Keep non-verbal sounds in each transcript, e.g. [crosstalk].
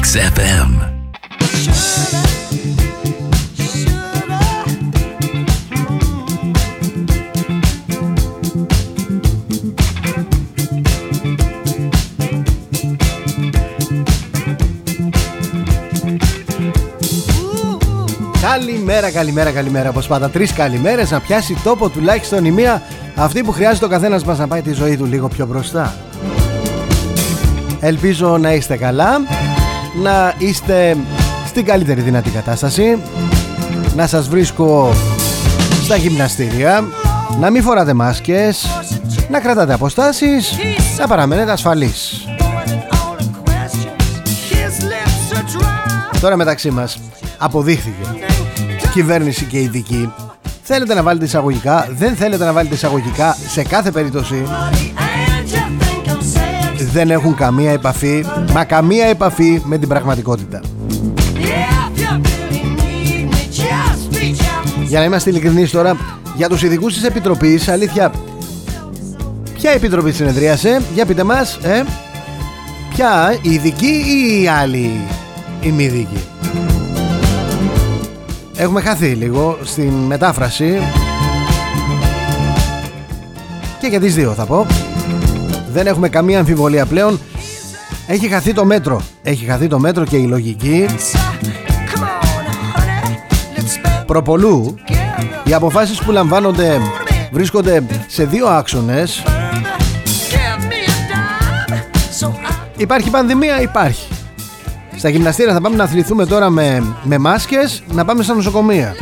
XFM. Καλημέρα, καλημέρα, καλημέρα. Όπως πάντα, τρεις καλημέρες να πιάσει τόπο τουλάχιστον η μία αυτή που χρειάζεται ο καθένας μας να πάει τη ζωή του λίγο πιο μπροστά. Ελπίζω να είστε καλά, να είστε στην καλύτερη δυνατή κατάσταση, να σας βρίσκω στα γυμναστήρια, να μην φοράτε μάσκες, να κρατάτε αποστάσεις, να παραμένετε ασφαλείς. Τώρα μεταξύ μας αποδείχθηκε κυβέρνηση και ειδική. Θέλετε να βάλετε εισαγωγικά, δεν θέλετε να βάλετε εισαγωγικά Σε κάθε περίπτωση δεν έχουν καμία επαφή Μα καμία επαφή με την πραγματικότητα. Για να είμαστε ειλικρινείς τώρα Για τους ειδικούς της Επιτροπής Αλήθεια Ποια επιτροπή συνεδρίασε Για πείτε μας ε; Ποια η ειδική ή η άλλη Η μη ειδική; Έχουμε χαθεί λίγο στην μετάφραση. Και για τις δύο θα πω Δεν έχουμε καμία αμφιβολία πλέον. Έχει χαθεί το μέτρο. Έχει χαθεί το μέτρο και η λογική. Προπολού Οι αποφάσεις που λαμβάνονται Βρίσκονται σε δύο άξονες. Υπάρχει πανδημία, υπάρχει. Στα γυμναστήρια θα πάμε να αθληθούμε τώρα με, με μάσκες Να πάμε στα νοσοκομεία.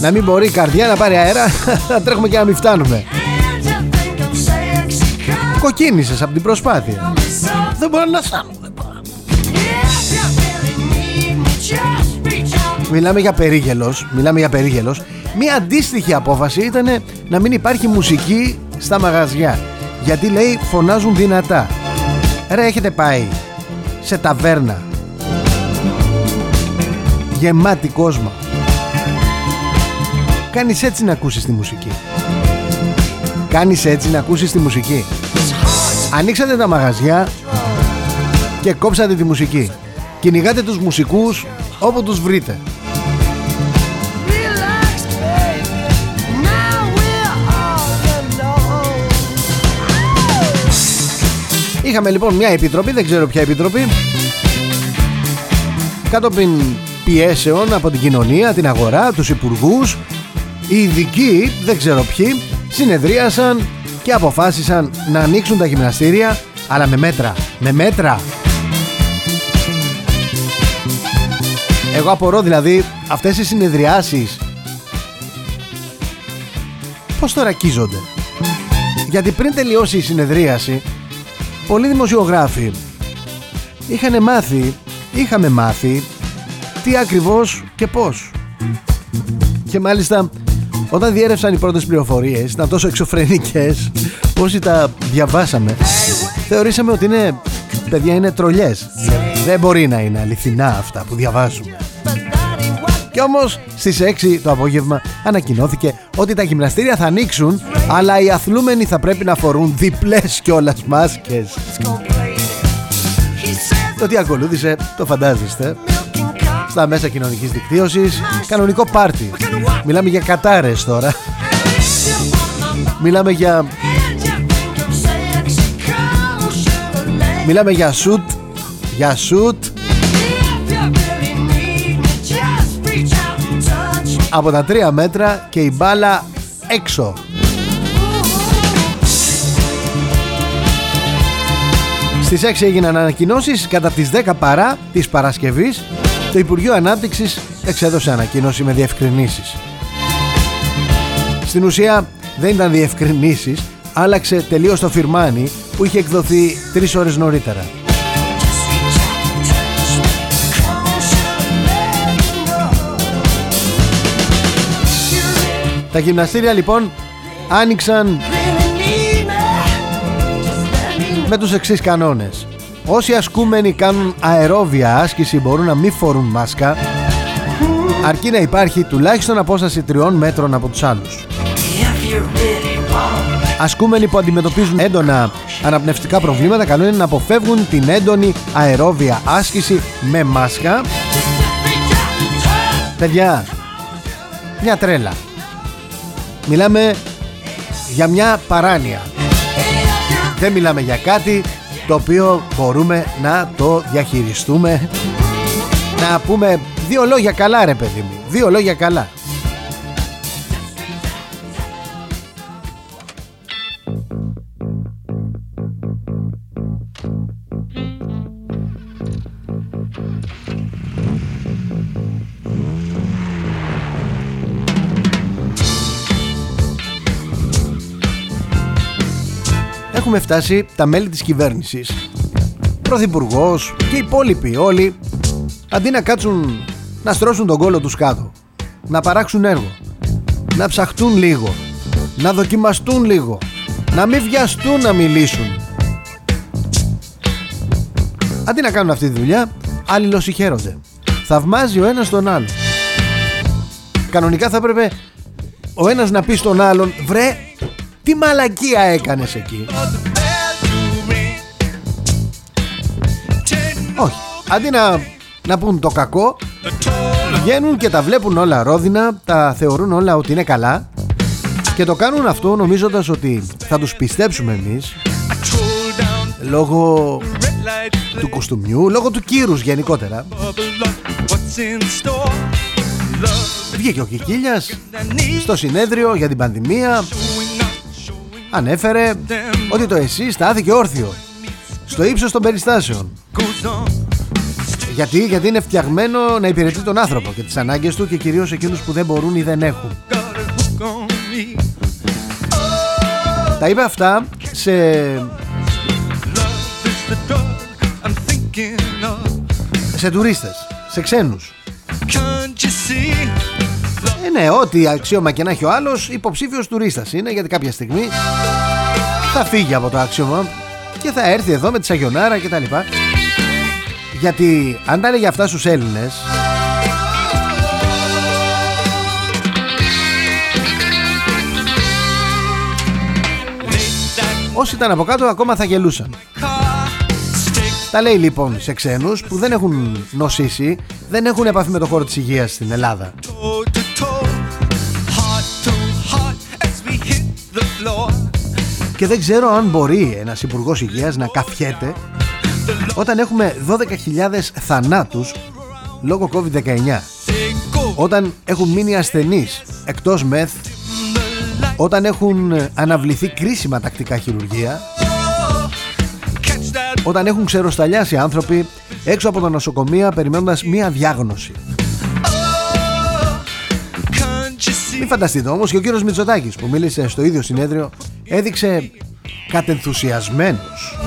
Να μην μπορεί η καρδιά να πάρει αέρα [laughs] Να τρέχουμε και να μην φτάνουμε Κοκκίνησες από την προσπάθεια. Δεν μπορώ να σάνω Μιλάμε για περίγελος Μιλάμε για περίγελος. Μία αντίστοιχη απόφαση ήταν να μην υπάρχει μουσική στα μαγαζιά Γιατί λέει φωνάζουν δυνατά. Ρε έχετε πάει σε ταβέρνα. Γεμάτη κόσμο. Κάνεις έτσι να ακούσεις τη μουσική. Κάνεις έτσι να ακούσεις τη μουσική Ανοίξατε τα μαγαζιά Και κόψατε τη μουσική. Κυνηγάτε τους μουσικούς όπου τους βρείτε. Είχαμε λοιπόν μια επιτροπή, δεν ξέρω ποια επιτροπή. Κατόπιν πιέσεων από την κοινωνία, την αγορά, τους υπουργούς. Οι ειδικοί, δεν ξέρω ποιοι, συνεδρίασαν και αποφάσισαν να ανοίξουν τα γυμναστήρια Αλλά με μέτρα, με μέτρα Εγώ απορώ δηλαδή αυτές οι συνεδριάσεις Πώς τώρα κίζονται; Γιατί πριν τελειώσει η συνεδρίαση πολλοί δημοσιογράφοι είχαν μάθει, είχαμε μάθει τι ακριβώς και πώς. Και μάλιστα όταν διέρευσαν οι πρώτες πληροφορίες ήταν τόσο εξωφρενικές όσοι τα διαβάσαμε θεωρήσαμε ότι είναι παιδιά είναι τρολιές. Δεν μπορεί να είναι αληθινά αυτά που διαβάζουμε. Και όμως στις 6 το απόγευμα ανακοινώθηκε ότι τα γυμναστήρια θα ανοίξουν αλλά οι αθλούμενοι θα πρέπει να φορούν διπλές κιόλας μάσκες. Το τι ακολούθησε το φαντάζεστε στα μέσα κοινωνικής δικτύωσης κανονικό πάρτι. Μιλάμε για κατάρες τώρα. Μιλάμε για μιλάμε για σουτ για σουτ. Από τα τρία μέτρα και η μπάλα έξω. Στις 6 έγιναν ανακοινώσεις κατά τις 10 παρά της Παρασκευής το Υπουργείο Ανάπτυξης εξέδωσε ανακοίνωση με διευκρινήσεις. Στην ουσία δεν ήταν διευκρινήσεις, άλλαξε τελείως το φιρμάνι που είχε εκδοθεί τρεις ώρες νωρίτερα. Τα γυμναστήρια λοιπόν άνοιξαν με τους εξής κανόνες. Όσοι ασκούμενοι κάνουν αερόβια άσκηση μπορούν να μην φορούν μάσκα αρκεί να υπάρχει τουλάχιστον απόσταση τριών μέτρων από τους άλλους. Ασκούμενοι που αντιμετωπίζουν έντονα αναπνευστικά προβλήματα καλό είναι να αποφεύγουν την έντονη αερόβια άσκηση με μάσκα. Παιδιά, μια τρέλα. Μιλάμε για μια παράνοια. Δεν μιλάμε για κάτι το οποίο μπορούμε να το διαχειριστούμε. Να πούμε δύο λόγια καλά ρε παιδί μου. Δύο λόγια καλά Έχουμε φτάσει τα μέλη της κυβέρνησης. Πρωθυπουργός και οι υπόλοιποι όλοι Αντί να κάτσουν να στρώσουν τον κόλο τους κάτω Να παράξουν έργο Να ψαχτούν λίγο Να δοκιμαστούν λίγο Να μην βιαστούν να μιλήσουν. Αντί να κάνουν αυτή τη δουλειά Αλληλοσυχαίρονται. Θαυμάζει ο ένας τον άλλον. Κανονικά θα έπρεπε Ο ένας να πει στον άλλον Βρε τι μαλακία έκανες εκεί; Όχι. Αντί να, να πούν το κακό Βγαίνουν και τα βλέπουν όλα ρόδινα Τα θεωρούν όλα ότι είναι καλά Και το κάνουν αυτό νομίζοντας ότι Θα τους πιστέψουμε εμείς Λόγω του κοστούμιου Λόγω του κύρους γενικότερα. Βγήκε ο Κικίλιας Στο συνέδριο για την πανδημία ανέφερε ότι το εσύ στάθηκε όρθιο στο ύψος των περιστάσεων. Γιατί, γιατί είναι φτιαγμένο να υπηρετεί τον άνθρωπο και τις ανάγκες του και κυρίως εκείνους που δεν μπορούν ή δεν έχουν. Τα είπε αυτά σε... σε τουρίστες, σε ξένους. Ε, ναι, ό,τι αξίωμα και να έχει ο άλλος υποψήφιος τουρίστας είναι γιατί κάποια στιγμή θα φύγει από το άξιωμα και θα έρθει εδώ με τη Σαγιονάρα και τα λοιπά. Γιατί αν τα έλεγε αυτά στους Έλληνες Όσοι ήταν από κάτω ακόμα θα γελούσαν Τα λέει λοιπόν σε ξένους που δεν έχουν νοσήσει Δεν έχουν επαφή με το χώρο της υγείας στην Ελλάδα Και δεν ξέρω αν μπορεί ένας υπουργός Υγείας να καφιέται όταν έχουμε 12.000 θανάτους λόγω COVID-19 όταν έχουν μείνει ασθενείς εκτός μεθ όταν έχουν αναβληθεί κρίσιμα τακτικά χειρουργία όταν έχουν ξεροσταλιάσει άνθρωποι έξω από τα νοσοκομεία περιμένοντας μία διάγνωση. Μην φανταστείτε όμως και ο κύριος Μητσοτάκης που μίλησε στο ίδιο συνέδριο έδειξε κατενθουσιασμένος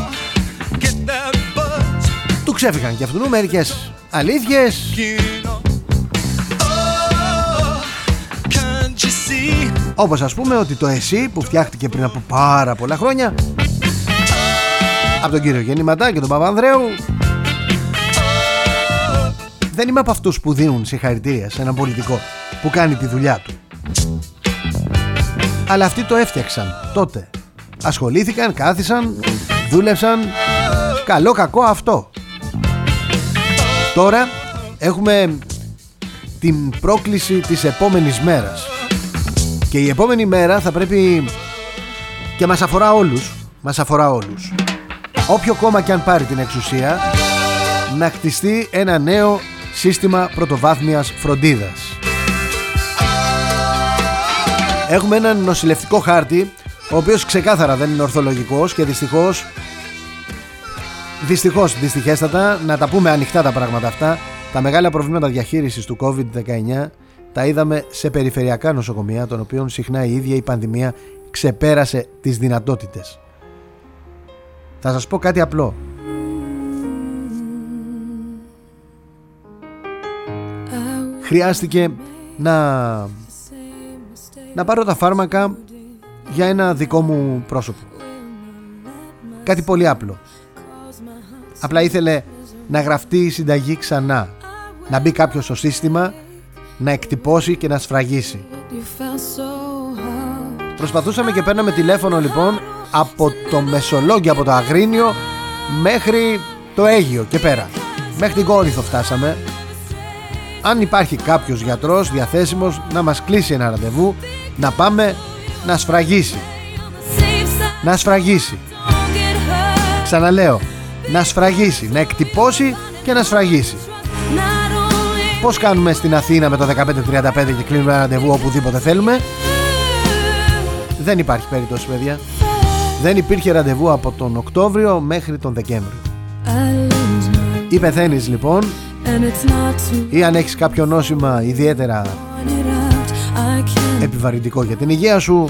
Του ξέφυγαν και αυτού μερικές αλήθειες. Όπως ας πούμε ότι το ΕΣΥ που φτιάχτηκε πριν από πάρα πολλά χρόνια Από τον κύριο Γεννηματά και τον Παπανδρέου Δεν είμαι από αυτούς που δίνουν συγχαρητήρια σε έναν πολιτικό που κάνει τη δουλειά του αλλά αυτοί το έφτιαξαν τότε. Ασχολήθηκαν, κάθισαν, δούλεψαν. Καλό κακό αυτό. Τώρα έχουμε την πρόκληση της επόμενης μέρας. Και η επόμενη μέρα θα πρέπει και μας αφορά όλους. Μας αφορά όλους. Όποιο κόμμα και αν πάρει την εξουσία Να χτιστεί ένα νέο σύστημα πρωτοβάθμιας φροντίδας Έχουμε έναν νοσηλευτικό χάρτη ο οποίος ξεκάθαρα δεν είναι ορθολογικός και δυστυχώς δυστυχώς, δυστυχέστατα να τα πούμε ανοιχτά τα πράγματα αυτά τα μεγάλα προβλήματα διαχείρισης του COVID-19 τα είδαμε σε περιφερειακά νοσοκομεία των οποίων συχνά η ίδια η πανδημία ξεπέρασε τις δυνατότητες. Θα σας πω κάτι απλό. Χρειάστηκε να να πάρω τα φάρμακα για ένα δικό μου πρόσωπο. Κάτι πολύ απλό. Απλά ήθελε να γραφτεί η συνταγή ξανά. Να μπει κάποιος στο σύστημα, να εκτυπώσει και να σφραγίσει. Προσπαθούσαμε και παίρναμε τηλέφωνο λοιπόν από το Μεσολόγγι, από το Αγρίνιο μέχρι το Αίγιο και πέρα. Μέχρι την Κόρυθο φτάσαμε. Αν υπάρχει κάποιος γιατρός διαθέσιμος να μας κλείσει ένα ραντεβού, να πάμε να σφραγίσει. Να σφραγίσει. Ξαναλέω, να σφραγίσει, να εκτυπώσει και να σφραγίσει. Πώς κάνουμε στην Αθήνα με το 1535 και κλείνουμε ένα ραντεβού οπουδήποτε θέλουμε; Δεν υπάρχει περίπτωση παιδιά. Δεν υπήρχε ραντεβού από τον Οκτώβριο μέχρι τον Δεκέμβριο. Ή πεθαίνεις λοιπόν ή αν έχεις κάποιο νόσημα ιδιαίτερα επιβαρυντικό για την υγεία σου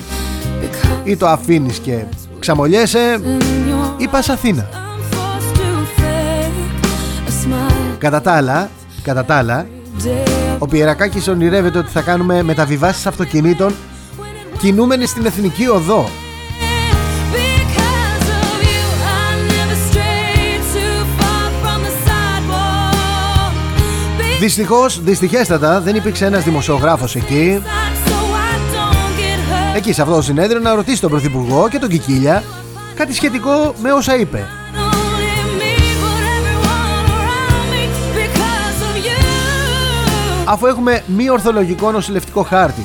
ή το αφήνεις και ξαμολιέσαι ή πας Αθήνα. Κατά τα άλλα, κατά τα άλλα ο Πιερακάκης ονειρεύεται ότι θα κάνουμε μεταβιβάσεις αυτοκινήτων κινούμενοι στην Εθνική Οδό Δυστυχώς, δυστυχέστατα δεν υπήρξε ένας δημοσιογράφος εκεί Εκεί σε αυτό το συνέδριο να ρωτήσει τον Πρωθυπουργό και τον Κικίλια Κάτι σχετικό με όσα είπε Αφού έχουμε μη ορθολογικό νοσηλευτικό χάρτη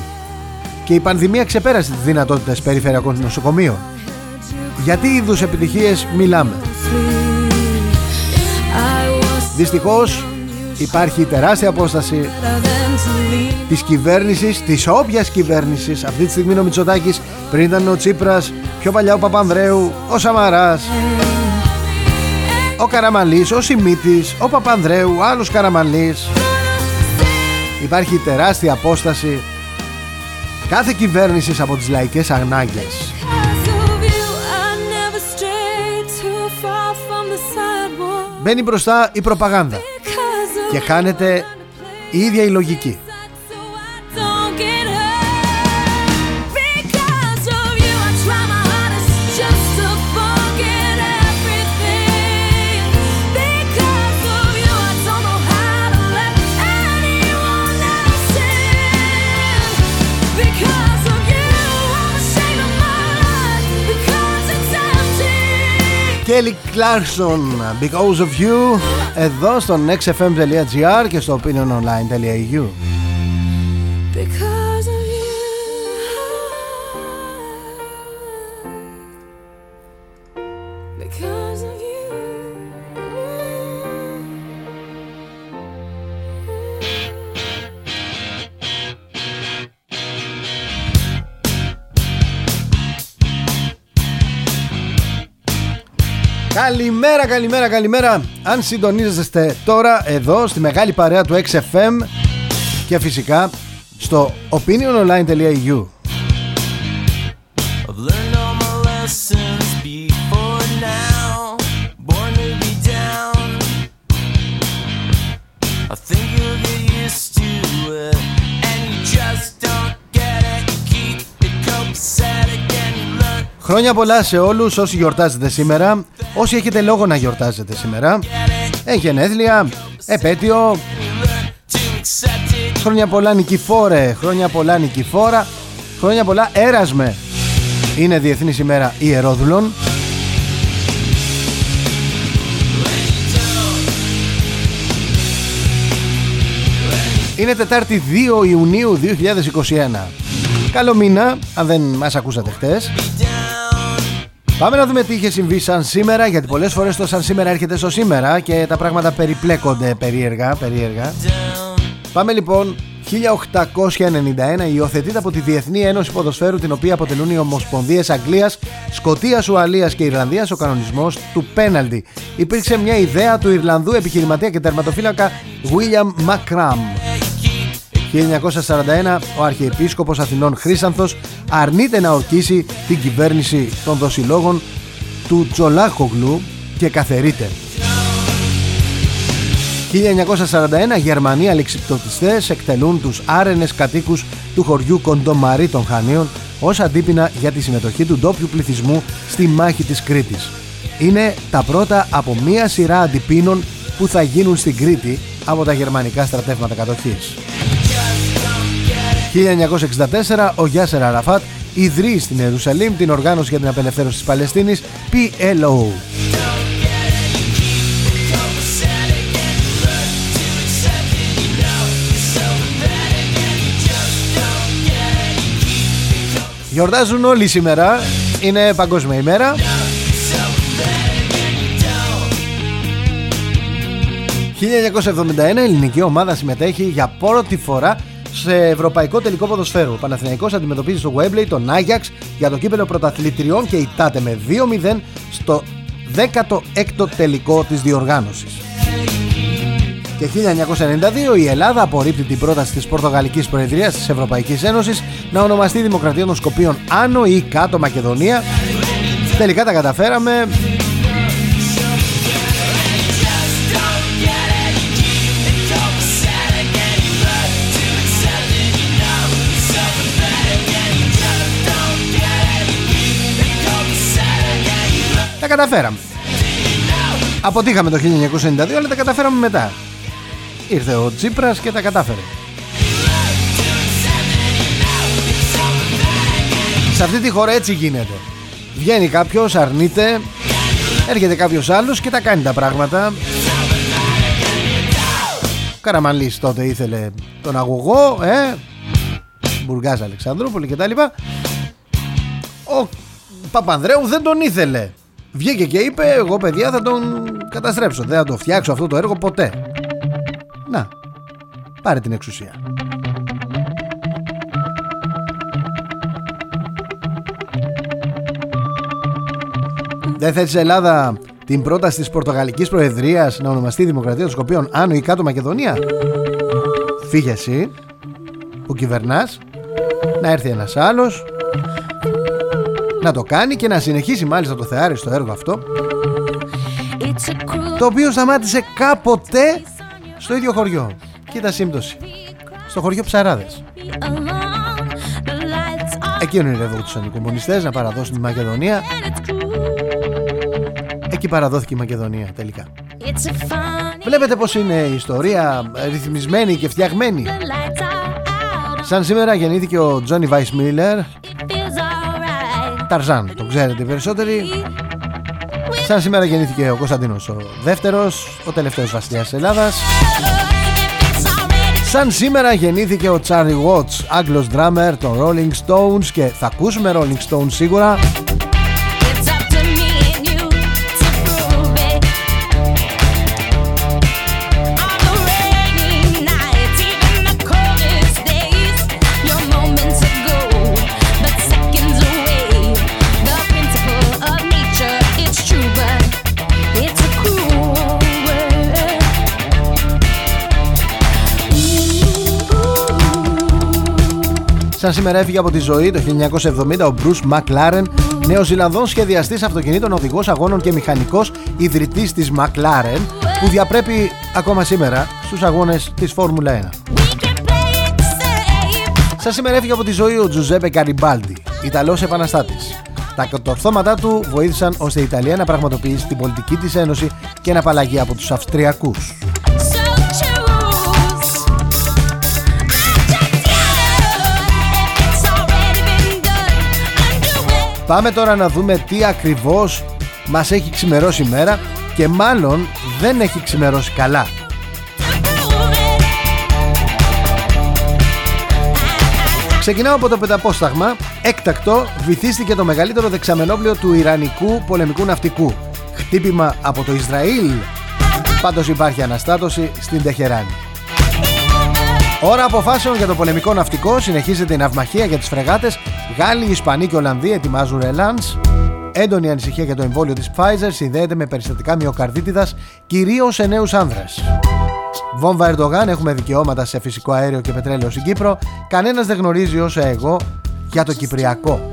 και η πανδημία ξεπέρασε τις δυνατότητες περιφερειακών νοσοκομείων. Γιατί είδους επιτυχίες μιλάμε; Δυστυχώς υπάρχει τεράστια απόσταση της κυβέρνησης, της όποιας κυβέρνησης. Αυτή τη στιγμή ο Μητσοτάκης πριν ήταν ο Τσίπρας, πιο παλιά ο Παπανδρέου, ο Σαμαράς ο Καραμαλής, ο Σιμίτης, ο Παπανδρέου, άλλος Καραμαλής. Υπάρχει τεράστια απόσταση κάθε κυβέρνησης από τις λαϊκές ανάγκες. Μπαίνει μπροστά η προπαγάνδα και χάνεται η ίδια η λογική Kelly Clarkson Because of You εδώ στο nextfm.gr και στο opiniononline.eu Καλημέρα, καλημέρα, καλημέρα. Αν συντονίζεστε τώρα εδώ στη μεγάλη παρέα του XFM και φυσικά στο opiniononline.eu. Χρόνια πολλά σε όλους όσοι γιορτάζετε σήμερα Όσοι έχετε λόγο να γιορτάζετε σήμερα. Έχει γενέθλια, επέτειο. Χρόνια πολλά νικηφόρε. Χρόνια πολλά νικηφόρα. Χρόνια πολλά έρασμε. Είναι Διεθνής ημέρα ιερόδουλων. Είναι Τετάρτη 2 Ιουνίου 2021 Καλό μήνα, αν δεν μας ακούσατε χτες Πάμε να δούμε τι είχε συμβεί σαν σήμερα, γιατί πολλές φορές το σαν σήμερα έρχεται στο σήμερα και τα πράγματα περιπλέκονται περίεργα, περίεργα. Πάμε λοιπόν 1891 υιοθετείται από τη Διεθνή Ένωση Ποδοσφαίρου την οποία αποτελούν οι Ομοσπονδίες Αγγλίας, Σκοτίας, Ουαλίας και Ιρλανδίας ο κανονισμός του πέναλτι. Υπήρξε μια ιδέα του Ιρλανδού επιχειρηματία και τερματοφύλακα William McCram. 1941 ο Αρχιεπίσκοπος Αθηνών Χρήσανθος αρνείται να ορκίσει την κυβέρνηση των δοσιλόγων του Τζολάχογλου και καθερείται. 1941 Γερμανοί αλεξιπτωτιστές εκτελούν τους άρενες κατοίκους του χωριού Κοντομαρί των Χανίων ως αντίπεινα για τη συμμετοχή του ντόπιου πληθυσμού στη μάχη της Κρήτης. Είναι τα πρώτα από μία σειρά αντιπίνων που θα γίνουν στην Κρήτη από τα γερμανικά στρατεύματα κατοχής. 1964 ο Γιάσερ Αραφάτ ιδρύει στην Ιερουσαλήμ την οργάνωση για την απελευθέρωση της Παλαιστίνης PLO. Γιορτάζουν όλοι σήμερα Είναι παγκόσμια ημέρα «1971 η ελληνική ομάδα συμμετέχει για πρώτη φορά σε ευρωπαϊκό τελικό ποδοσφαίρου. Ο Παναθηναϊκός αντιμετωπίζει στο Wembley τον Άγιαξ για το κύπελο πρωταθλητριών και ητάται με 2-0 στο 16ο τελικό της διοργάνωσης. Και 1992 η Ελλάδα απορρίπτει την πρόταση της Πορτογαλικής Προεδρίας της Ευρωπαϊκής Ένωσης να ονομαστεί Δημοκρατία των Σκοπίων Άνω ή Κάτω Μακεδονία. Τελικά τα καταφέραμε. Τα καταφέραμε. Αποτύχαμε το 1992 αλλά τα καταφέραμε μετά. Ήρθε ο Τσίπρας και τα κατάφερε. Σε αυτή τη χώρα έτσι γίνεται. Βγαίνει κάποιος, αρνείται, έρχεται κάποιος άλλος και τα κάνει τα πράγματα. Καραμανλής τότε ήθελε τον αγωγό, ε, Μπουργάς Αλεξανδρούπολη και τα λοιπά. Ο Παπανδρέου δεν τον ήθελε. Βγήκε και είπε εγώ παιδιά θα τον καταστρέψω. Δεν θα το φτιάξω αυτό το έργο ποτέ. Να, πάρε την εξουσία. Δεν θέτει η Ελλάδα την πρόταση της Πορτογαλικής Προεδρίας να ονομαστεί Δημοκρατία των Σκοπίων Άνω ή Κάτω Μακεδονία; Φύγε εσύ που κυβερνάς να έρθει ένας άλλος να το κάνει και να συνεχίσει μάλιστα το θεάρι στο έργο αυτό το οποίο σταμάτησε κάποτε στο ίδιο χωριό. Κοίτα σύμπτωση. Στο χωριό Ψαράδες. Εκεί ονειρεύονταν οι κομμουνιστές να παραδώσουν τη Μακεδονία. Εκεί παραδόθηκε η Μακεδονία τελικά. Βλέπετε πως είναι η ιστορία ρυθμισμένη και φτιαγμένη. Σαν σήμερα γεννήθηκε ο Τζόνι Βάις Μίλλερ Ταρζάν, το ξέρετε οι περισσότεροι. Σαν σήμερα γεννήθηκε ο Κωνσταντίνος ο δεύτερος, ο τελευταίος βασιλιάς της Ελλάδας. Σαν σήμερα γεννήθηκε ο Τσάρι Watts, Άγγλος drummer των Rolling Stones και θα ακούσουμε Rolling Stones σίγουρα Σαν σήμερα έφυγε από τη ζωή το 1970 ο Bruce McLaren, νέος Ζηλανδόν σχεδιαστής αυτοκινήτων, οδηγός αγώνων και μηχανικός ιδρυτής της McLaren, που διαπρέπει ακόμα σήμερα στους αγώνες της Φόρμουλα 1. Σαν σήμερα έφυγε από τη ζωή ο Τζουζέπε Καριμπάλντι, Ιταλός επαναστάτης. Τα κατορθώματά του βοήθησαν ώστε η Ιταλία να πραγματοποιήσει την πολιτική της ένωση και να απαλλαγεί από τους Αυστριακούς. Πάμε τώρα να δούμε τι ακριβώς μας έχει ξημερώσει η μέρα και μάλλον δεν έχει ξημερώσει καλά. Ξεκινάω από το πενταπόσταγμα. Έκτακτο βυθίστηκε το μεγαλύτερο δεξαμενόπλιο του Ιρανικού πολεμικού ναυτικού. Χτύπημα από το Ισραήλ. Πάντως υπάρχει αναστάτωση στην Τεχεράνη. Ώρα αποφάσεων για το πολεμικό ναυτικό συνεχίζεται η ναυμαχία για τις φρεγάτες. Γάλλοι, Ισπανοί και Ολλανδοί ετοιμάζουν ρελάνς. Έντονη ανησυχία για το εμβόλιο της Pfizer συνδέεται με περιστατικά μυοκαρδίτιδας, κυρίως σε νέους άνδρες. Βόμβα Ερντογάν, έχουμε δικαιώματα σε φυσικό αέριο και πετρέλαιο στην Κύπρο. Κανένας δεν γνωρίζει όσο εγώ για το Κυπριακό.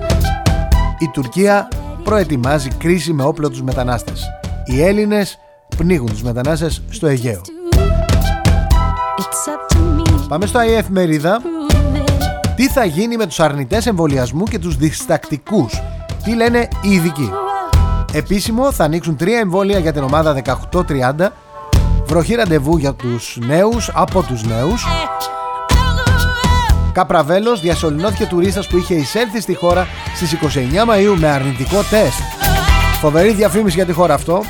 Η Τουρκία προετοιμάζει κρίση με όπλο τους μετανάστες. Οι Έλληνες πνίγουν τους μετανάστες στο Αιγαίο. Πάμε στο ΑΕΦ Μερίδα. Τι θα γίνει με τους αρνητές εμβολιασμού και τους διστακτικούς; Τι λένε οι ειδικοί; Επίσημο θα ανοίξουν τρία εμβόλια για την ομάδα 18-30. Βροχή ραντεβού για τους νέους, από τους νέους. Καπραβέλος διασωληνώθηκε τουρίστας που είχε εισέλθει στη χώρα στις 29 Μαΐου με αρνητικό τεστ. Φοβερή διαφήμιση για τη χώρα αυτό.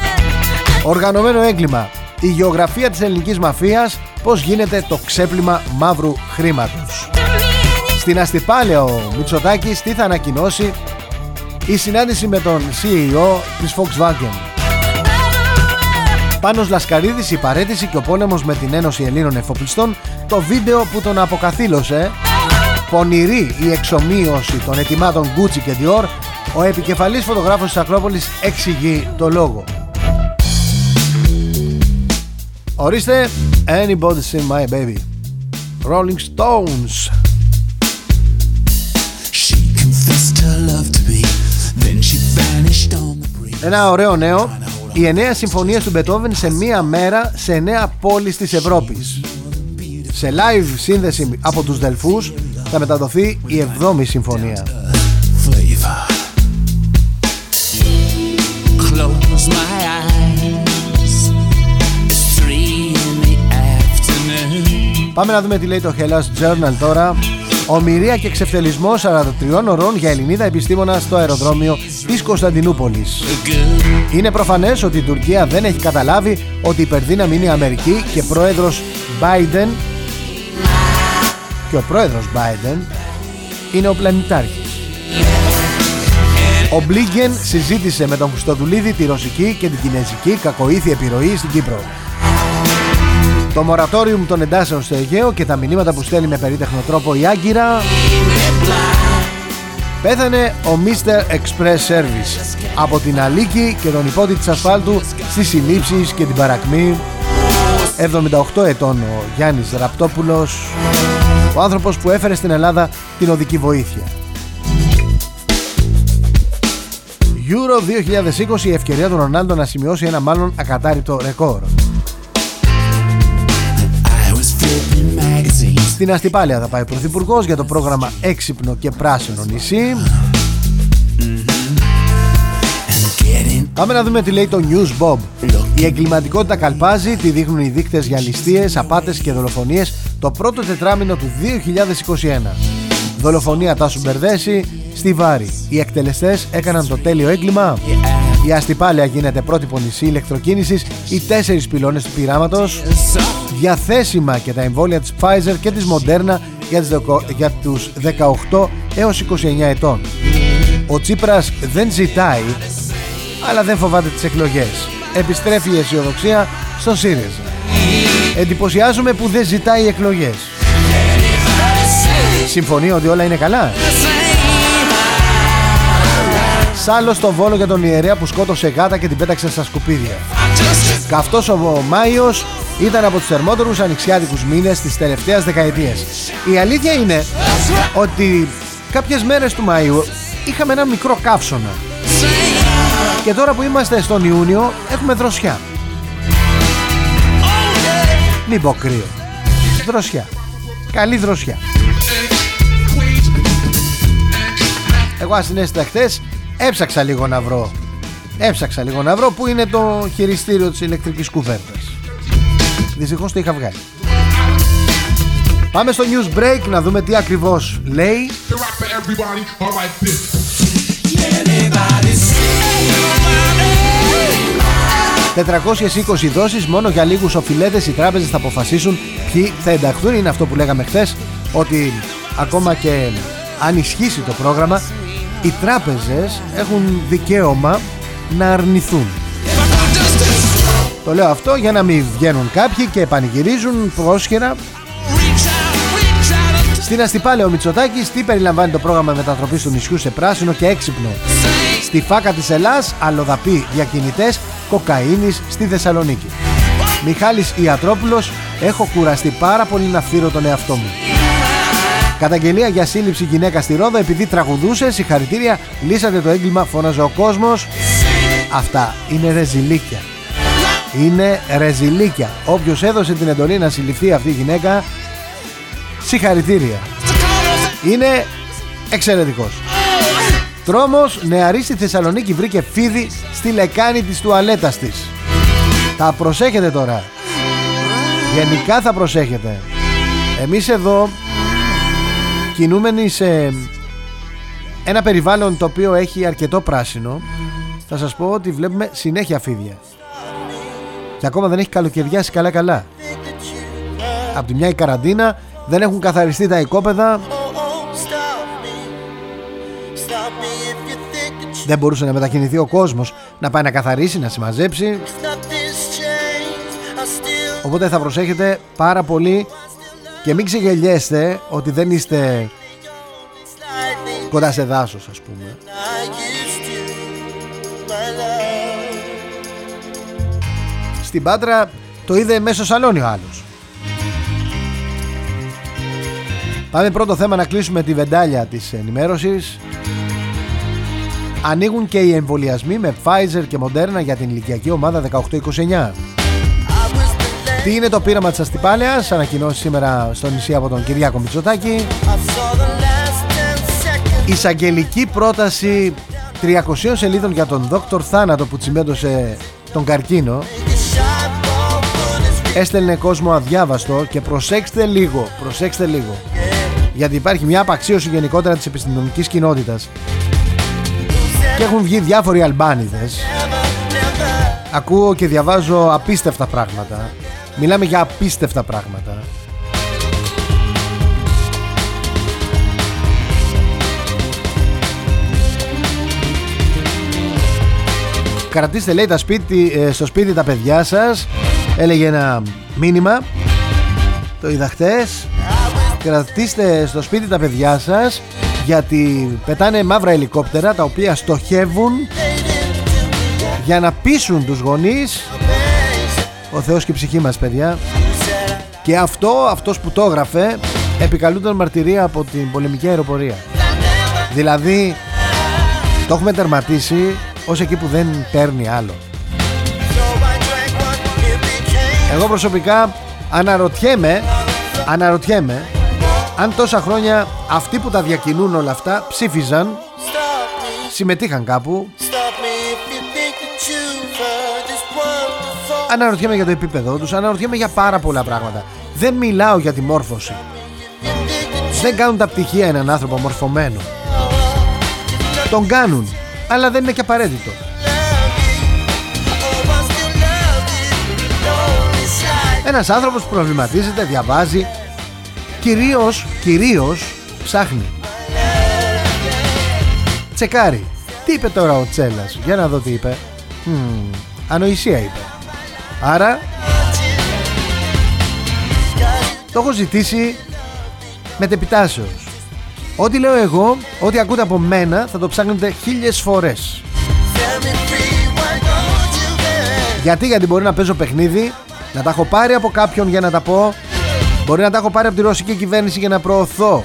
Οργανωμένο έγκλημα. Η γεωγραφία της ελληνικής μαφίας πώς γίνεται το ξέπλυμα μαύρου χρήματος. Στην Αστυπάλαια ο Μητσοτάκης τι θα ανακοινώσει η συνάντηση με τον CEO της Volkswagen. Πάνος Λασκαρίδης η παρέτηση και ο πόλεμος με την Ένωση Ελλήνων Εφοπλιστών το βίντεο που τον αποκαθήλωσε πονηρή η εξομοίωση των ετοιμάτων Gucci και Dior ο επικεφαλής φωτογράφος της Ακρόπολης εξηγεί το λόγο Ορίστε Anybody seen my baby; Rolling Stones. Ένα ωραίο νέο. Οι εννέα συμφωνίες του Μπετόβεν σε μία μέρα σε εννέα πόλεις της Ευρώπης. Σε live σύνδεση από τους Δελφούς θα μεταδοθεί η εβδόμη συμφωνία Πάμε να δούμε τι λέει το Hellas Journal τώρα. Ομοιρία και εξευτελισμό 43 ωρών για Ελληνίδα επιστήμονα στο αεροδρόμιο της Κωνσταντινούπολης. Είναι προφανές ότι η Τουρκία δεν έχει καταλάβει ότι η υπερδύναμη είναι η Αμερική και πρόεδρος Biden και ο πρόεδρος Biden είναι ο πλανητάρχης. Ο Μπλίγκεν συζήτησε με τον Χριστοδουλίδη τη ρωσική και την κινέζικη κακοήθεια επιρροή στην Κύπρο. Το μορατόριουμ των εντάσεων στο Αιγαίο και τα μηνύματα που στέλνει με περίτεχνο τρόπο η Άγκυρα. Πέθανε ο Mr. Express Service από την Αλίκη και τον υπότη της ασφάλτου στις συλλήψεις και την παρακμή. 78 ετών ο Γιάννης Ραπτόπουλος ο άνθρωπος που έφερε στην Ελλάδα την οδική βοήθεια. Euro 2020 η ευκαιρία του Ρονάλντο να σημειώσει ένα μάλλον ακατάρριτο ρεκόρ Στην Αστυπάλια θα πάει ο Πρωθυπουργός για το πρόγραμμα Έξυπνο και Πράσινο νησί. Πάμε να δούμε τι λέει το News Bob. Η εγκληματικότητα καλπάζει, τη δείχνουν οι δείκτες για ληστείες, απάτες και δολοφονίες το πρώτο τετράμινο του 2021. Δολοφονία Τάσου Μπερδέση στη Βάρη. Οι εκτελεστές έκαναν το τέλειο έγκλημα. Η Αστυπάλαια γίνεται πρότυπο νησί ηλεκτροκίνησης, οι τέσσερις πυλώνες του πειράματος, διαθέσιμα και τα εμβόλια της Pfizer και της Moderna για τους 18 έως 29 ετών. Ο Τσίπρας δεν ζητάει, αλλά δεν φοβάται τις εκλογές. Επιστρέφει η αισιοδοξία στον ΣΥΡΙΖΑ. Εντυπωσιάζομαι που δεν ζητάει εκλογές. Συμφωνεί ότι όλα είναι καλά; Σάλο στο Βόλο για τον ιερέα που σκότωσε γάτα και την πέταξε στα σκουπίδια. Καυτός ο Μάιος ήταν από τους θερμότερους ανοιξιάτικους μήνες της τελευταίας δεκαετίας. Η αλήθεια είναι ότι κάποιες μέρες του Μαΐου είχαμε ένα μικρό καύσωνα. Και τώρα που είμαστε στον Ιούνιο έχουμε δροσιά. Μην πω κρύο. Δροσιά. Καλή δροσιά. Εγώ ασυνέστητα χτες Έψαξα λίγο να βρω Έψαξα λίγο να βρω που είναι το χειριστήριο της ηλεκτρικής κουβέρτας. Δυστυχώς το είχα βγάλει. Πάμε στο news break να δούμε τι ακριβώς λέει. 420 δόσεις μόνο για λίγους οφειλέτες οι τράπεζες θα αποφασίσουν ποιοι θα ενταχθούν. Είναι αυτό που λέγαμε χθες ότι ακόμα και αν ισχύσει το πρόγραμμα οι τράπεζες έχουν δικαίωμα να αρνηθούν. Το λέω αυτό για να μην βγαίνουν κάποιοι και πανηγυρίζουν πρόσχερα στην Αστυπάλαια ο Μητσοτάκης τι περιλαμβάνει το πρόγραμμα μετατροπής του νησιού σε πράσινο και έξυπνο; Στη φάκα της Ελλάς αλλοδαπή διακινητές κοκαίνης στη Θεσσαλονίκη. Μιχάλης Ιατρόπουλος έχω κουραστεί πάρα πολύ να φύρω τον εαυτό μου. Καταγγελία για σύλληψη γυναίκα στη Ρόδο επειδή τραγουδούσε. Συγχαρητήρια, λύσατε το έγκλημα, φώναζε ο κόσμος. Αυτά είναι ρεζιλίκια. Είναι ρεζιλίκια. Όποιος έδωσε την εντολή να συλληφθεί αυτή η γυναίκα, συγχαρητήρια. Είναι εξαιρετικός. Τρόμος νεαρής στη Θεσσαλονίκη βρήκε φίδι στη λεκάνη της τουαλέτας της. Θα προσέχετε τώρα. Γενικά θα προσέχετε. Εμείς εδώ κινούμενοι σε ένα περιβάλλον το οποίο έχει αρκετό πράσινο θα σας πω ότι βλέπουμε συνέχεια φίδια. Και ακόμα δεν έχει καλοκαιριάσει καλά καλά. Από τη μια η καραντίνα δεν έχουν καθαριστεί τα οικόπεδα. Δεν μπορούσε να μετακινηθεί ο κόσμος να πάει να καθαρίσει, να συμμαζέψει. Οπότε θα προσέχετε πάρα πολύ και μην ξεγελιέστε ότι δεν είστε κοντά σε δάσος ας πούμε. Στην Πάτρα το είδε μέσω σαλόνι ο άλλος. Πάμε πρώτο θέμα να κλείσουμε τη βεντάλια της ενημέρωσης. Ανοίγουν και οι εμβολιασμοί με Pfizer και Moderna για την ηλικιακή ομάδα 18-29 τι είναι το πείραμα της Αστυπάλαιας Ανακοινώσει σήμερα στο νησί από τον Κυριάκο Μητσοτάκη. Εισαγγελική πρόταση 300 σελίδων για τον δόκτωρ Θάνατο που τσιμέντωσε τον καρκίνο. Έστελνε κόσμο αδιάβαστο και προσέξτε λίγο, προσέξτε λίγο. Γιατί υπάρχει μια απαξίωση γενικότερα της επιστημονικής κοινότητας. Και έχουν βγει διάφοροι Αλμπάνιδες. Ακούω και διαβάζω απίστευτα πράγματα μιλάμε για απίστευτα πράγματα. Κρατήστε λέει τα σπίτι, ε, στο σπίτι τα παιδιά σας. Έλεγε ένα μήνυμα. Το είδα χτες κρατήστε στο σπίτι τα παιδιά σας γιατί πετάνε μαύρα ελικόπτερα τα οποία στοχεύουν για να πείσουν τους γονείς ο Θεός και η ψυχή μας παιδιά. Και αυτό, αυτός που το έγραφε επικαλούνταν μαρτυρία από την πολεμική αεροπορία. Δηλαδή το έχουμε τερματίσει ως εκεί που δεν παίρνει άλλο. Εγώ προσωπικά αναρωτιέμαι αναρωτιέμαι αν τόσα χρόνια αυτοί που τα διακινούν όλα αυτά ψήφιζαν συμμετείχαν κάπου αναρωτιέμαι για το επίπεδό τους αναρωτιέμαι για πάρα πολλά πράγματα. Δεν μιλάω για τη μόρφωση. Δεν κάνουν τα πτυχία έναν άνθρωπο μορφωμένο. Τον κάνουν αλλά δεν είναι και απαραίτητο. Ένας άνθρωπος που προβληματίζεται, διαβάζει Κυρίως, κυρίως ψάχνει. Τσεκάρει. Τι είπε τώρα ο Τσέλας Για να δω τι είπε. Hmm, Ανοησία είπε Άρα Το έχω ζητήσει Μετεπιτάσεως Ό,τι λέω εγώ Ό,τι ακούτε από μένα Θα το ψάχνετε χίλιες φορές. Γιατί γιατί μπορεί να παίζω παιχνίδι Να τα έχω πάρει από κάποιον για να τα πω Μπορεί να τα έχω πάρει από τη ρωσική κυβέρνηση για να προωθώ.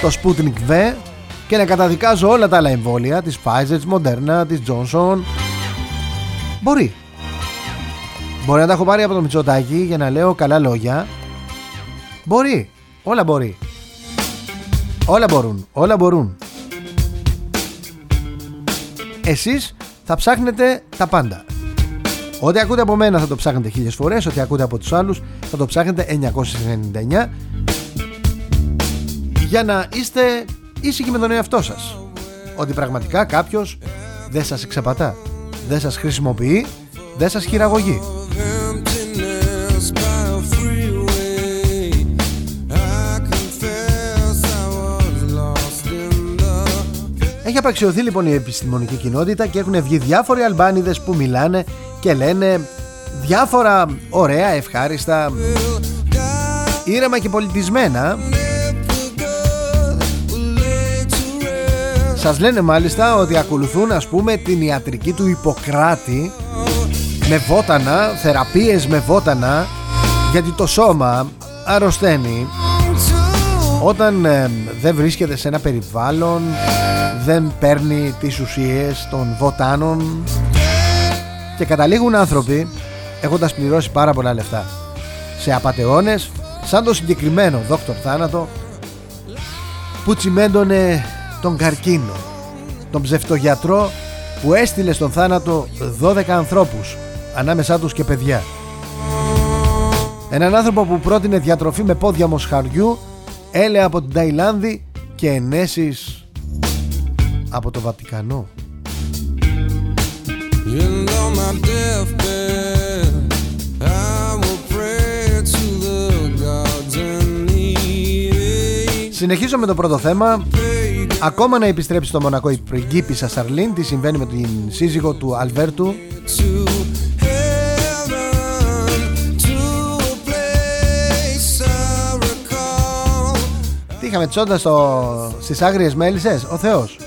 Το Sputnik V και να καταδικάζω όλα τα άλλα εμβόλια της Pfizer, της Moderna, της Johnson Μπορεί. Μπορεί να τα έχω πάρει από το Μητσοτάκι για να λέω καλά λόγια. Μπορεί. Όλα μπορεί. Όλα μπορούν. Όλα μπορούν. Εσείς θα ψάχνετε τα πάντα. Ό,τι ακούτε από μένα θα το ψάχνετε χίλιες φορές Ό,τι ακούτε από τους άλλους θα το ψάχνετε 999 Για να είστε ήσυχοι με τον εαυτό σας. Ότι πραγματικά κάποιος δεν σας εξαπατά Δεν σας χρησιμοποιεί Δεν σας χειραγωγεί. Έχει απαξιωθεί λοιπόν η επιστημονική κοινότητα και έχουν βγει διάφοροι Αλμπάνιδες που μιλάνε και λένε διάφορα ωραία, ευχάριστα, ήρεμα και πολιτισμένα. Σας λένε μάλιστα ότι ακολουθούν ας πούμε την ιατρική του Ιπποκράτη με βότανα, θεραπείες με βότανα γιατί το σώμα αρρωσταίνει. Όταν ε, δεν βρίσκεται σε ένα περιβάλλον δεν παίρνει τις ουσίες των βοτάνων. Και καταλήγουν άνθρωποι έχοντας πληρώσει πάρα πολλά λεφτά σε απατεώνες σαν το συγκεκριμένο δόκτωρ Θάνατο που τσιμέντωνε τον καρκίνο τον ψευτογιατρό που έστειλε στον θάνατο 12 ανθρώπους ανάμεσά τους και παιδιά Έναν άνθρωπο που πρότεινε διατροφή με πόδια μοσχαριού, έλεα από την Ταϊλάνδη και ενέσεις από το Βατικανό. Συνεχίζω με το πρώτο θέμα. Ακόμα να επιστρέψει στο Μονακό η πριγκίπισσα Σαρλίν. Τι συμβαίνει με την σύζυγο του Αλβέρτου; Τι είχαμε τσόντας στο... στις άγριες μέλισσες, ο Θεός.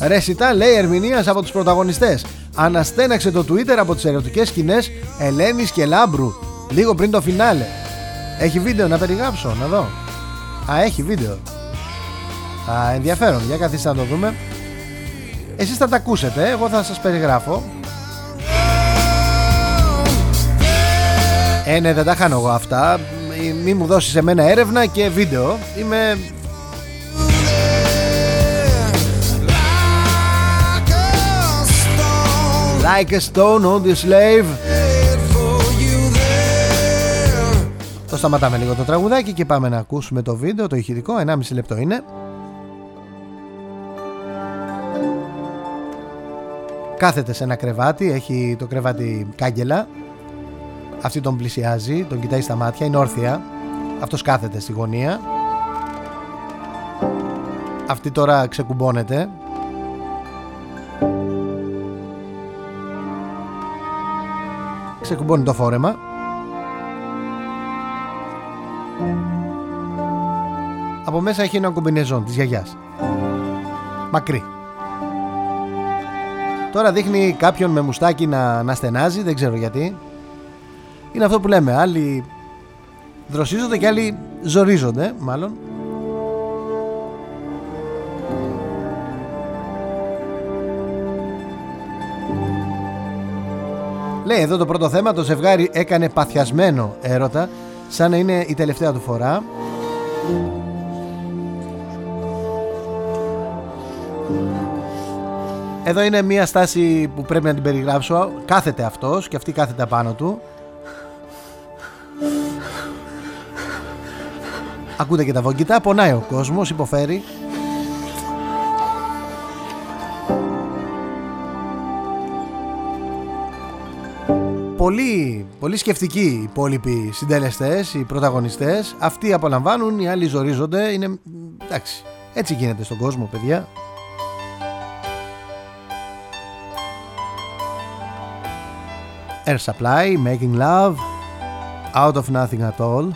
Ρεσιτά λέει Ερμηνείας από τους πρωταγωνιστές Αναστέναξε το Twitter από τις ερωτικές σκηνές Ελένης και Λάμπρου Λίγο πριν το φινάλε Έχει βίντεο να περιγράψω να δω Α έχει βίντεο. Α ενδιαφέρον. Για καθίστε να το δούμε. Εσείς θα τα ακούσετε. Εγώ θα σας περιγράφω. Ε ναι δεν τα χάνω εγώ αυτά. Μη μου δώσεις εμένα έρευνα και βίντεο. Είμαι Like a stone on the slave Το σταματάμε λίγο το τραγουδάκι και πάμε να ακούσουμε το βίντεο, το ηχητικό, 1,5 λεπτό είναι. Κάθεται σε ένα κρεβάτι, έχει το κρεβάτι κάγκελα. Αυτή τον πλησιάζει, τον κοιτάει στα μάτια, είναι όρθια. Αυτός κάθεται στη γωνία. Αυτή τώρα ξεκουμπώνεται. Ξεκουμπώνει το φόρεμα από μέσα έχει ένα κομπινεζόν της γιαγιάς. Μακρύ. Τώρα δείχνει κάποιον με μουστάκι να, να στενάζει δεν ξέρω γιατί. Είναι αυτό που λέμε άλλοι δροσίζονται και άλλοι ζορίζονται μάλλον. Λέει εδώ το πρώτο θέμα, το ζευγάρι έκανε παθιασμένο έρωτα, σαν να είναι η τελευταία του φορά. Εδώ είναι μια στάση που πρέπει να την περιγράψω. Κάθεται αυτός και αυτή κάθεται απάνω του. Ακούτε και τα βογγητά, πονάει ο κόσμος, υποφέρει. πολύ, πολύ σκεφτικοί οι υπόλοιποι συντελεστές, οι πρωταγωνιστές. Αυτοί απολαμβάνουν, οι άλλοι ζορίζονται. Είναι, εντάξει, έτσι γίνεται στον κόσμο, παιδιά. Air Supply, Making Love, Out of Nothing at All.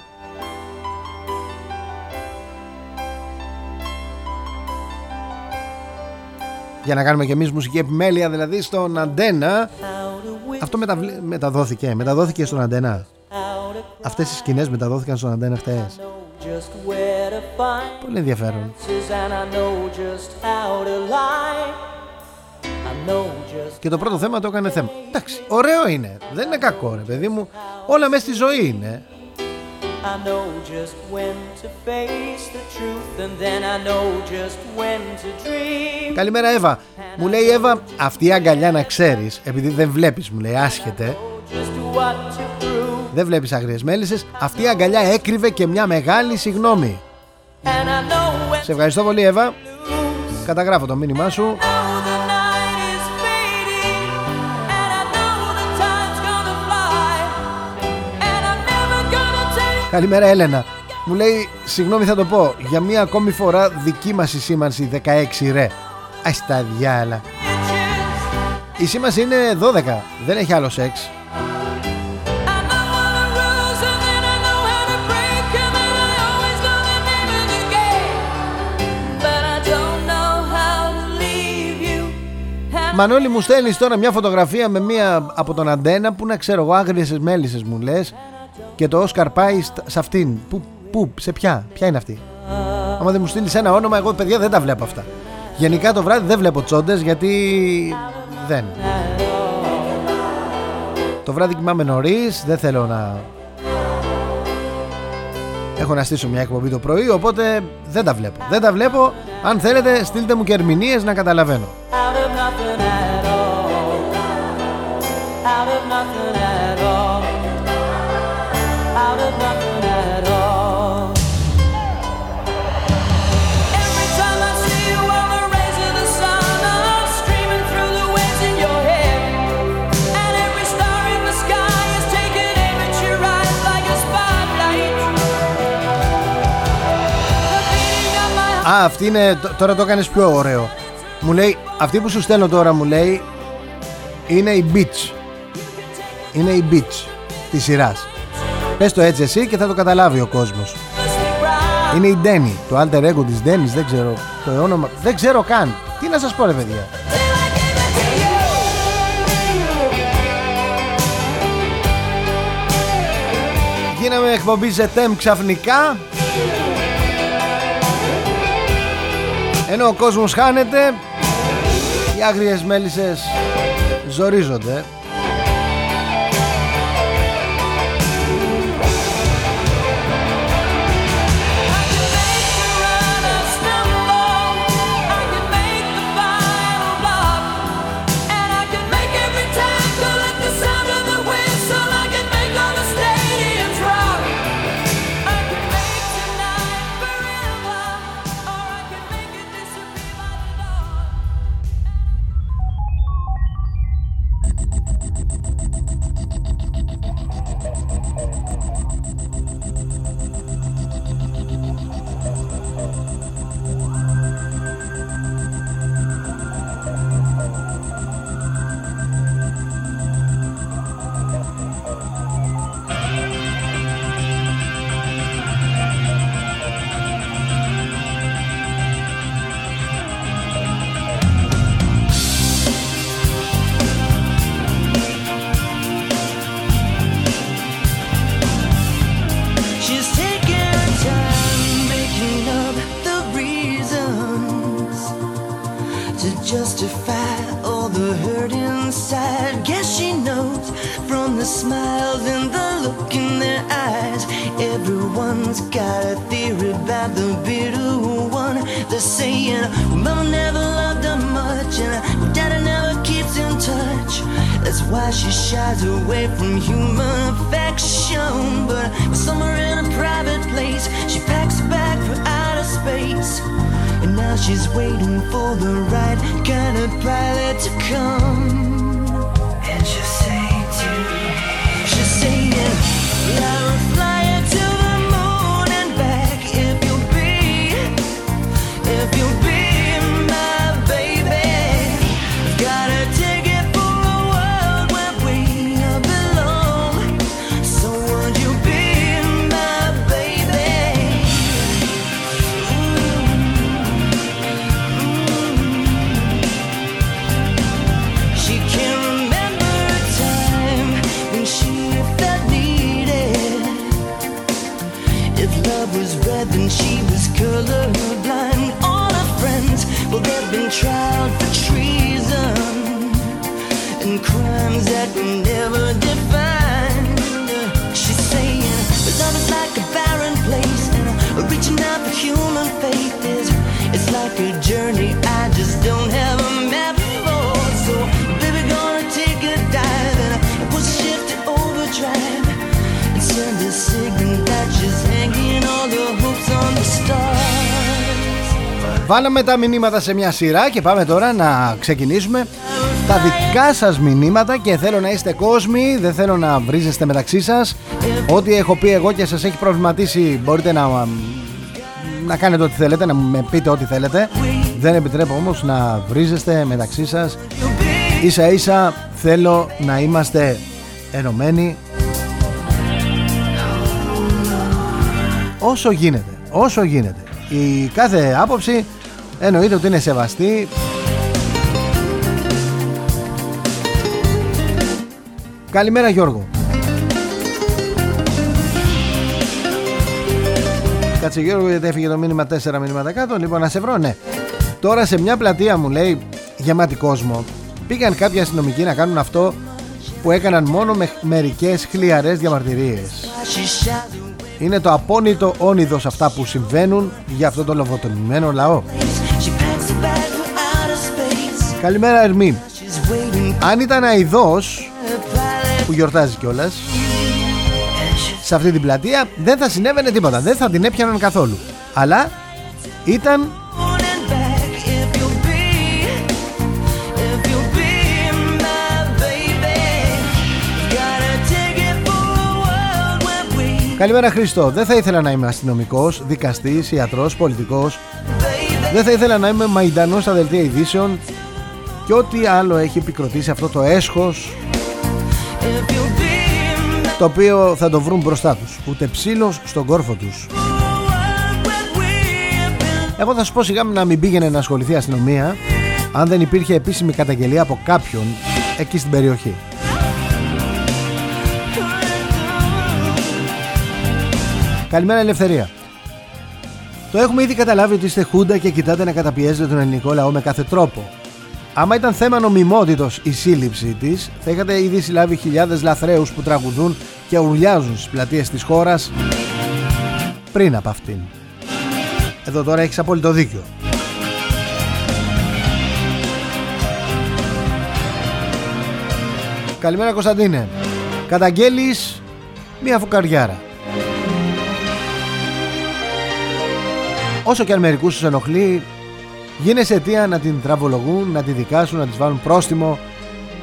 Για να κάνουμε και εμείς μουσική επιμέλεια δηλαδή στον Αντένα αυτό μεταδόθηκε, μεταδόθηκε στον Αντένα. Αυτές οι σκηνές μεταδόθηκαν στον Αντένα χτες. Πολύ ενδιαφέρον. Και το πρώτο θέμα το έκανε θέμα. Εντάξει, ωραίο είναι. Δεν είναι κακό ρε παιδί μου. Όλα μέσα στη ζωή είναι. Καλημέρα Εύα. Μου λέει Εύα αυτή η αγκαλιά να ξέρεις Επειδή δεν βλέπεις μου λέει άσχετε. Δεν βλέπεις αγριές μέλισσες. Αυτή η αγκαλιά έκρυβε και μια μεγάλη συγνώμη. Σε ευχαριστώ πολύ Εύα. Καταγράφω το μήνυμά σου Καλημέρα Έλενα. Μου λέει συγγνώμη θα το πω. Για μία ακόμη φορά δική μας η σήμανση 16 ρε. Ας τα διάλα. Η σήμανση είναι 12 Δεν έχει άλλο σεξ. Μανώλη μου στέλνεις τώρα μια φωτογραφία με μια από τον αντένα που να ξέρω εγώ άγριες μέλισσες μου λες και το Όσκαρ πάει σε αυτήν. Πού, πού, σε ποια, ποια είναι αυτή; Άμα δεν μου στείλεις ένα όνομα, εγώ παιδιά δεν τα βλέπω αυτά. Γενικά το βράδυ δεν βλέπω τσόντες γιατί δεν. Το βράδυ κοιμάμαι νωρίς, δεν θέλω να. Έχω να στήσω μια εκπομπή το πρωί, οπότε δεν τα βλέπω. Δεν τα βλέπω. Αν θέλετε, στείλτε μου και ερμηνείες να καταλαβαίνω. Out of nothing at all. Α, αυτή είναι. Τώρα το έκανες πιο ωραίο. Μου λέει, αυτή που σου στέλνω τώρα μου λέει είναι η Beach. Είναι η Beach της σειράς. Πες το έτσι εσύ και θα το καταλάβει ο κόσμος. Είναι η Ντένι, το alter ego της Ντένις, δεν ξέρω το όνομα, δεν ξέρω καν. Τι να σας πω ρε παιδιά. Γίναμε εκπομπή ZM ξαφνικά Ενώ ο κόσμος χάνεται Οι άγριες μέλισσες ζορίζονται color. Βάλαμε τα μηνύματα σε μια σειρά και πάμε τώρα να ξεκινήσουμε τα δικά σας μηνύματα και θέλω να είστε κόσμοι, δεν θέλω να βρίζεστε μεταξύ σας. Ό,τι έχω πει εγώ και σας έχει προβληματίσει μπορείτε να, να κάνετε ό,τι θέλετε, να με πείτε ό,τι θέλετε. Δεν επιτρέπω όμως να βρίζεστε μεταξύ σας. Ίσα ίσα θέλω να είμαστε ενωμένοι όσο γίνεται, όσο γίνεται. Η κάθε άποψη εννοείται ότι είναι σεβαστή. Καλημέρα Γιώργο. Κάτσε Γιώργο γιατί έφυγε το μήνυμα 4 μήνυματα κάτω Λοιπόν να σε βρω ναι. Τώρα σε μια πλατεία μου λέει γεμάτη κόσμο Πήγαν κάποιοι αστυνομικοί να κάνουν αυτό που έκαναν μόνο με μερικές χλιαρές διαμαρτυρίες. Είναι το απόνητο όνειδος αυτά που συμβαίνουν για αυτό το λογοτομημένο λαό Καλημέρα Ερμή Αν ήταν αηδός Που γιορτάζει κιόλας. Σε αυτή την πλατεία Δεν θα συνέβαινε τίποτα Δεν θα την έπιαναν καθόλου Αλλά ήταν Καλημέρα Χριστό. Δεν θα ήθελα να είμαι αστυνομικός, δικαστής, ιατρός, πολιτικός Δεν θα ήθελα να είμαι μαϊντανός στα δελτία ειδήσεων και ό,τι άλλο έχει επικροτήσει αυτό το έσχος το οποίο θα το βρουν μπροστά τους. Ούτε ψήλος στον κόρφο τους. Εγώ θα σου πω σιγά να μην πήγαινε να ασχοληθεί η αστυνομία αν δεν υπήρχε επίσημη καταγγελία από κάποιον εκεί στην περιοχή. Καλημέρα Ελευθερία. Το έχουμε ήδη καταλάβει ότι είστε χούντα και κοιτάτε να καταπιέζετε τον ελληνικό λαό με κάθε τρόπο Άμα ήταν θέμα νομιμότητος η σύλληψη της θα είχατε ήδη συλλάβει χιλιάδες λαθρέους που τραγουδούν και ουρλιάζουν στις πλατείες της χώρας πριν από αυτήν. Εδώ τώρα έχεις απόλυτο δίκιο. Καλημέρα Κωνσταντίνε. Καταγγέλεις μία φουκαριάρα. Όσο και αν μερικούς τους ενοχλεί Γίνεσαι αιτία να την τραβολογούν, να τη δικάσουν, να της βάλουν πρόστιμο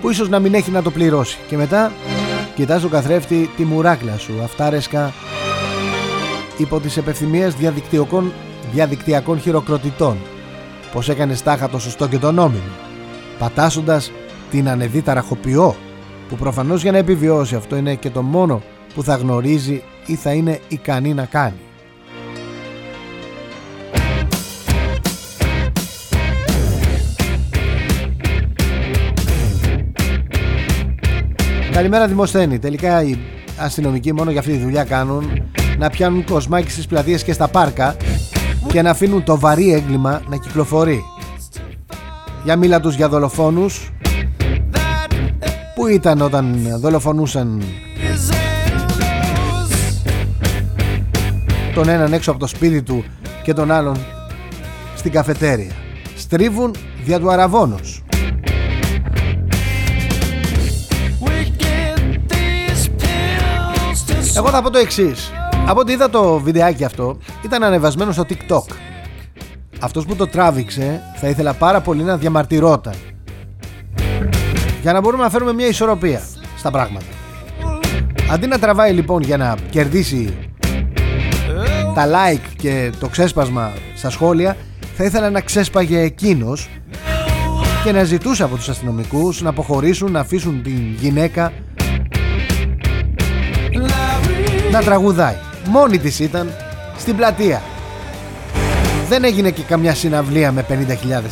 που ίσως να μην έχει να το πληρώσει. Και μετά κοιτάς το καθρέφτη τη μουράκλα σου, αυτάρεσκα υπό τις επευθυμίες διαδικτυακών, διαδικτυακών χειροκροτητών. Πως έκανες τάχα το σωστό και το νόμιμο. Πατάσσοντας την ανεδί ταραχοποιό που προφανώς για να επιβιώσει αυτό είναι και το μόνο που θα γνωρίζει ή θα είναι ικανή να κάνει. Καλημέρα Δημοσθένη. Τελικά οι αστυνομικοί μόνο για αυτή τη δουλειά κάνουν να πιάνουν κοσμάκι στις πλατείες και στα πάρκα και να αφήνουν το βαρύ έγκλημα να κυκλοφορεί. Για μίλα τους για δολοφόνους Πού ήταν όταν δολοφονούσαν τον έναν έξω από το σπίτι του και τον άλλον στην καφετέρια; Στρίβουν δια του αραβόνος. Εγώ θα πω το εξής. Από ό,τι είδα το βιντεάκι αυτό, ήταν ανεβασμένο στο TikTok. Αυτός που το τράβηξε θα ήθελα πάρα πολύ να διαμαρτυρόταν. Για να μπορούμε να φέρουμε μια ισορροπία στα πράγματα. Αντί να τραβάει λοιπόν για να κερδίσει τα like και το ξέσπασμα στα σχόλια, θα ήθελα να ξέσπαγε εκείνος και να ζητούσε από τους αστυνομικούς να αποχωρήσουν, να αφήσουν την γυναίκα να τραγουδάει. Μόνη της ήταν στην πλατεία. Δεν έγινε και καμιά συναυλία με 50.000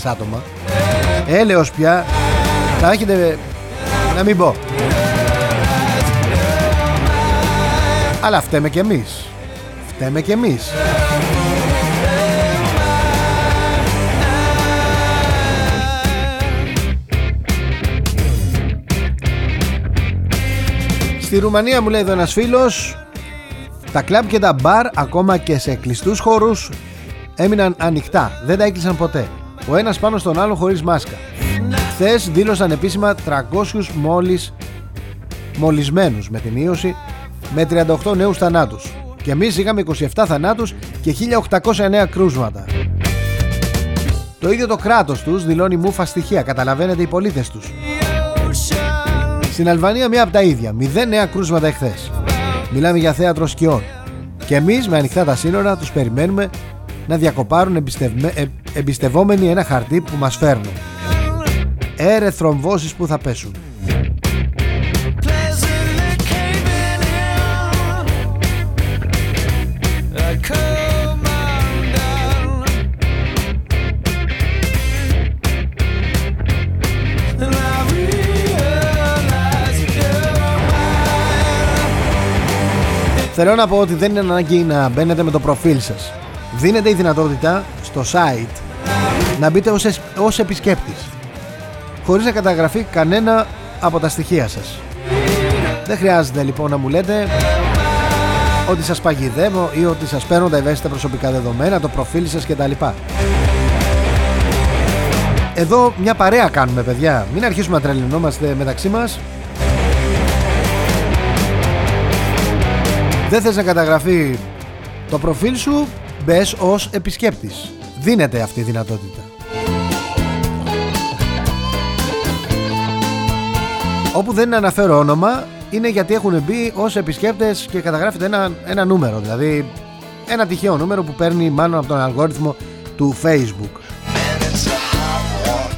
άτομα. Έλεος πια θα έχετε να μην πω. Αλλά φταίμε κι εμείς. Φταίμε κι εμείς. Στη Ρουμανία μου λέει εδώ ένας φίλος τα κλαμπ και τα μπαρ ακόμα και σε κλειστούς χώρους έμειναν ανοιχτά, δεν τα έκλεισαν ποτέ. Ο ένας πάνω στον άλλο χωρίς μάσκα. Χθες δήλωσαν επίσημα 300 μόλις μολυσμένους με την ίωση με 38 νέους θανάτους. Και εμείς είχαμε 27 θανάτους και 1809 κρούσματα. Το ίδιο το κράτος τους δηλώνει μούφα στοιχεία, καταλαβαίνετε οι πολίτες τους. Στην Αλβανία μία από τα ίδια, 0 νέα κρούσματα εχθές. Μιλάμε για θέατρο σκιών. Και εμείς με ανοιχτά τα σύνορα τους περιμένουμε να διακοπάρουν εμπιστευme... Ε, εμπιστευόμενοι ένα χαρτί που μας φέρνουν. Έρε θρομβώσεις που θα πέσουν. Θέλω να πω ότι δεν είναι ανάγκη να μπαίνετε με το προφίλ σας. Δίνετε η δυνατότητα στο site να μπείτε ως, ως επισκέπτης χωρίς να καταγραφεί κανένα από τα στοιχεία σας. Δεν χρειάζεται λοιπόν να μου λέτε ότι σας παγιδεύω ή ότι σας παίρνω τα ευαίσθητα προσωπικά δεδομένα, το προφίλ σας κτλ. Εδώ μια παρέα κάνουμε παιδιά, μην αρχίσουμε να τρελαινόμαστε μεταξύ μας Δεν θες να καταγραφεί το προφίλ σου Μπες ως επισκέπτης. Δίνεται αυτή η δυνατότητα. Όπου δεν αναφέρω όνομα είναι γιατί έχουν μπει ως επισκέπτες και καταγράφεται ένα, ένα νούμερο δηλαδή ένα τυχαίο νούμερο που παίρνει μάλλον από τον αλγόριθμο του Facebook.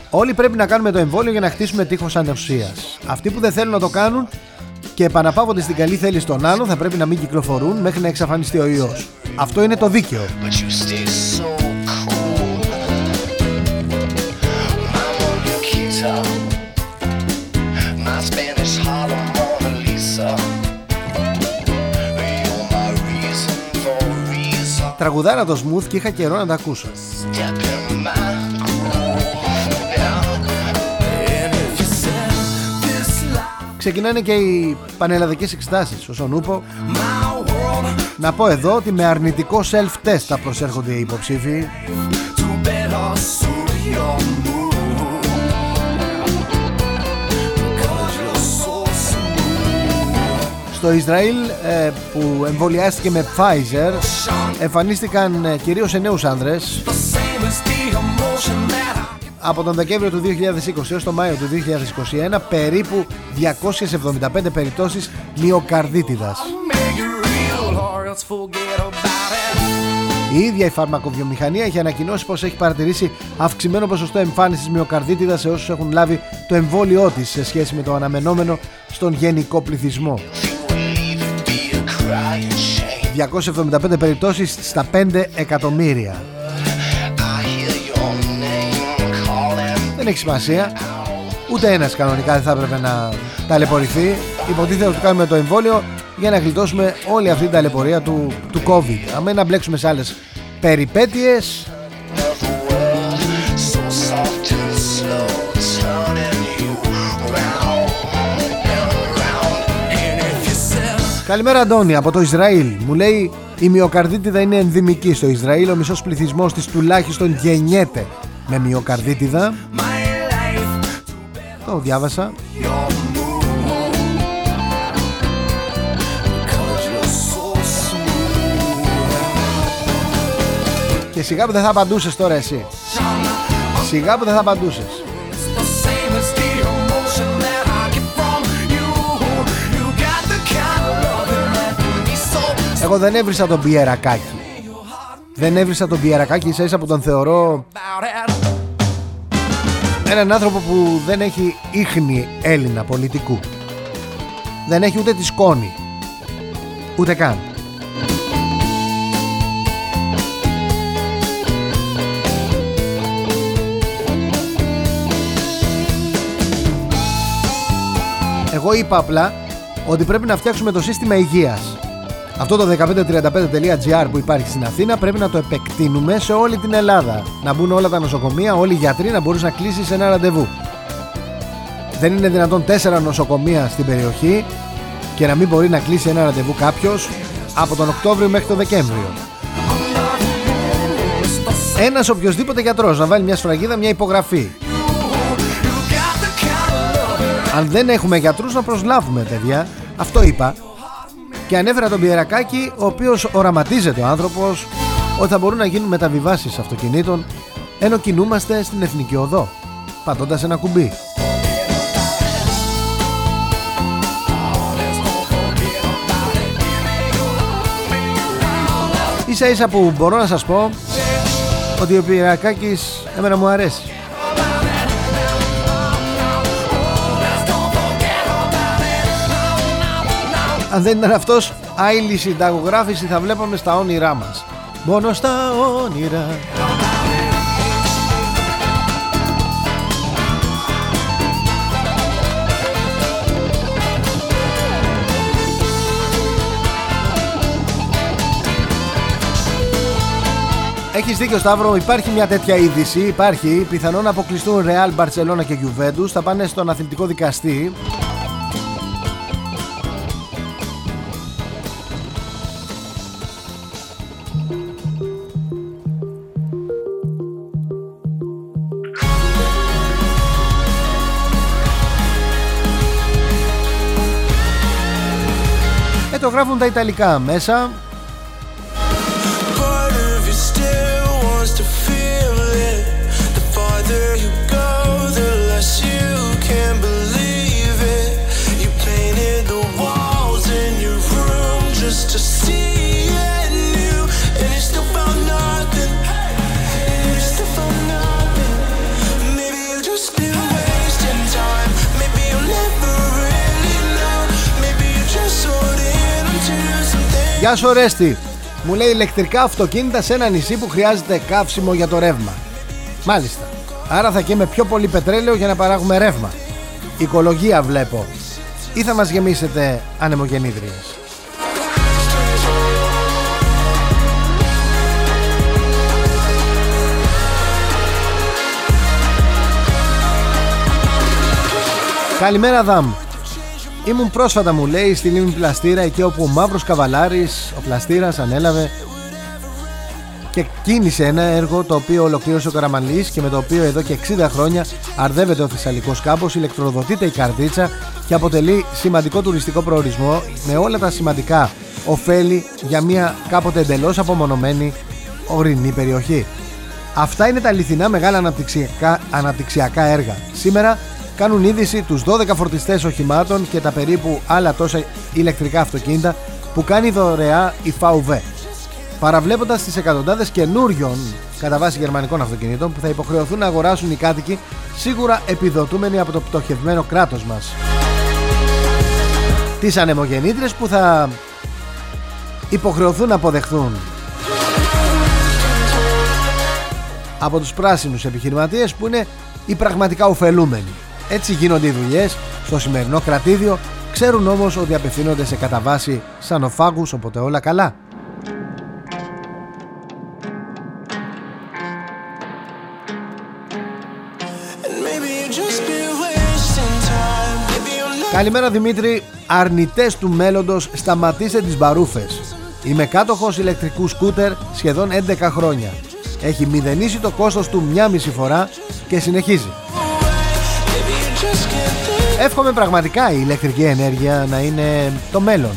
Όλοι πρέπει να κάνουμε το εμβόλιο για να χτίσουμε τείχος ανοσίας. Αυτοί που δεν θέλουν να το κάνουν και επαναπαύονται στην καλή θέληση των άλλων θα πρέπει να μην κυκλοφορούν μέχρι να εξαφανιστεί ο ιός. Αυτό είναι το δίκαιο. Τραγουδάρα το smooth και είχα καιρό να τα ακούσω. Ξεκινάνε και οι πανελλαδικές εξετάσεις όσον ούπο Να πω εδώ ότι με αρνητικό self-test θα προσέρχονται οι υποψήφοι. Στο Ισραήλ ε, που εμβολιάστηκε με Pfizer εμφανίστηκαν ε, κυρίως σε νέους άνδρες από τον Δεκέμβριο του 2020 έως τον Μάιο του 2021 περίπου 275 περιπτώσεις μυοκαρδίτιδας. Η ίδια η φαρμακοβιομηχανία έχει ανακοινώσει πως έχει παρατηρήσει αυξημένο ποσοστό εμφάνισης μυοκαρδίτιδας σε όσους έχουν λάβει το εμβόλιό της σε σχέση με το αναμενόμενο στον γενικό πληθυσμό. 275 περιπτώσεις στα 5 εκατομμύρια. Δεν έχει σημασία. Ούτε ένας κανονικά δεν θα έπρεπε να ταλαιπωρηθεί. Υποτίθεται ότι κάνουμε το εμβόλιο για να γλιτώσουμε όλη αυτή την ταλαιπωρία του, του COVID. Αμέ να μπλέξουμε σε άλλες περιπέτειες Καλημέρα Αντώνη από το Ισραήλ. Μου λέει η μυοκαρδίτιδα είναι ενδυμική στο Ισραήλ. Ο μισός πληθυσμός της τουλάχιστον γεννιέται με μυοκαρδίτιδα. Το διάβασα. Και σιγά που δεν θα απαντούσες τώρα εσύ. Σιγά που δεν θα απαντούσες. Εγώ δεν έβρισα τον Πιερακάκη Δεν έβρισα τον Πιερακάκη ίσα ίσα που τον θεωρώ Έναν άνθρωπο που δεν έχει ίχνη Έλληνα πολιτικού. Δεν έχει ούτε τη σκόνη Ούτε καν. Εγώ είπα απλά ότι πρέπει να φτιάξουμε το σύστημα υγείας αυτό το 1535.gr που υπάρχει στην Αθήνα πρέπει να το επεκτείνουμε σε όλη την Ελλάδα. Να μπουν όλα τα νοσοκομεία, όλοι οι γιατροί να μπορείς να κλείσεις ένα ραντεβού. Δεν είναι δυνατόν τέσσερα νοσοκομεία στην περιοχή και να μην μπορεί να κλείσει ένα ραντεβού κάποιος από τον Οκτώβριο μέχρι τον Δεκέμβριο. Ένας οποιοδήποτε γιατρός να βάλει μια σφραγίδα, μια υπογραφή. Αν δεν έχουμε γιατρούς να προσλάβουμε παιδιά Αυτό είπα και ανέφερα τον Πιερακάκη ο οποίος οραματίζεται ο άνθρωπος ότι θα μπορούν να γίνουν μεταβιβάσεις αυτοκινήτων ενώ κινούμαστε στην Εθνική Οδό πατώντας ένα κουμπί. Ίσα ίσα που μπορώ να σας πω ότι ο Πιερακάκης εμένα μου αρέσει. Αν δεν ήταν αυτός άλλη συνταγογράφηση θα βλέπαμε στα όνειρά μας. Μόνο στα όνειρα. Έχεις δίκιο Σταύρο, υπάρχει μια τέτοια είδηση, υπάρχει, πιθανόν να αποκλειστούν Real, Barcelona και Juventus, θα πάνε στον αθλητικό δικαστή τα Ιταλικά μέσα Γεια σου Ρέστη. Μου λέει ηλεκτρικά αυτοκίνητα σε ένα νησί που χρειάζεται καύσιμο για το ρεύμα. Μάλιστα. Άρα θα καίμε πιο πολύ πετρέλαιο για να παράγουμε ρεύμα. Οικολογία βλέπω. Ή θα μας γεμίσετε ανεμογεννήτριες. Καλημέρα Δαμ Ήμουν πρόσφατα μου λέει στην λίμνη Πλαστήρα εκεί όπου ο μαύρος καβαλάρης, ο Πλαστήρας ανέλαβε και κίνησε ένα έργο το οποίο ολοκλήρωσε ο Καραμανλής και με το οποίο εδώ και 60 χρόνια αρδεύεται ο Θεσσαλικός κάμπος, ηλεκτροδοτείται η καρδίτσα και αποτελεί σημαντικό τουριστικό προορισμό με όλα τα σημαντικά ωφέλη για μια κάποτε εντελώς απομονωμένη ορεινή περιοχή. Αυτά είναι τα αληθινά μεγάλα αναπτυξιακά, αναπτυξιακά έργα. Σήμερα κάνουν είδηση τους 12 φορτιστές οχημάτων και τα περίπου άλλα τόσα ηλεκτρικά αυτοκίνητα που κάνει δωρεά η VW. Παραβλέποντας τις εκατοντάδες καινούριων κατά βάση γερμανικών αυτοκινήτων που θα υποχρεωθούν να αγοράσουν οι κάτοικοι σίγουρα επιδοτούμενοι από το πτωχευμένο κράτος μας. Τις ανεμογεννήτρες που θα υποχρεωθούν να αποδεχθούν από τους πράσινους επιχειρηματίες που είναι οι πραγματικά ωφελούμενοι. Έτσι γίνονται οι δουλειές στο σημερινό κρατήδιο, ξέρουν όμως ότι απευθύνονται σε καταβάση σανοφάγους, οπότε όλα καλά. Καλημέρα Δημήτρη, αρνητές του μέλλοντος σταματήστε τις μπαρούφες. Είμαι κάτοχος ηλεκτρικού σκούτερ σχεδόν 11 χρόνια. Έχει μηδενίσει το κόστος του μια μισή φορά και συνεχίζει. Εύχομαι πραγματικά η ηλεκτρική ενέργεια να είναι το μέλλον.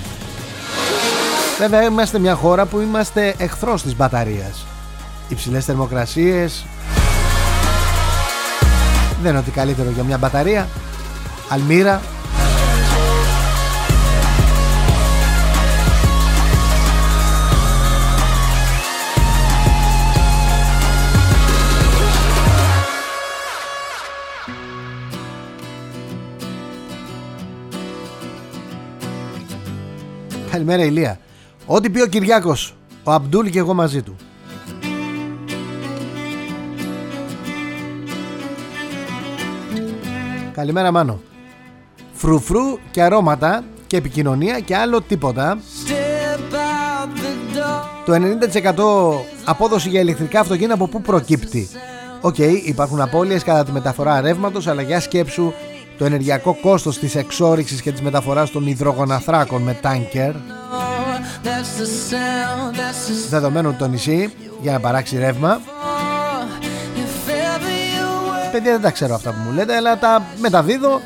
Βέβαια είμαστε μια χώρα που είμαστε εχθρός της μπαταρίας. Υψηλές θερμοκρασίες. Δεν είναι ότι καλύτερο για μια μπαταρία. Αλμύρα. Καλημέρα Ηλία. Ό,τι πει ο Κυριάκος, ο Αμπτούλ και εγώ μαζί του. Καλημέρα Μάνο. Φρουφρού και αρώματα και επικοινωνία και άλλο τίποτα. Το 90% απόδοση για ηλεκτρικά αυτοκίνητα από πού προκύπτει. OK, okay, υπάρχουν απώλειες κατά τη μεταφορά ρεύματος αλλά για σκέψου το ενεργειακό κόστος της εξόριξης και της μεταφοράς των υδρογοναθράκων με τάνκερ. Δεδομένου το νησί για να παράξει ρεύμα. Παιδιά δεν τα ξέρω αυτά που μου λέτε αλλά τα μεταδίδω.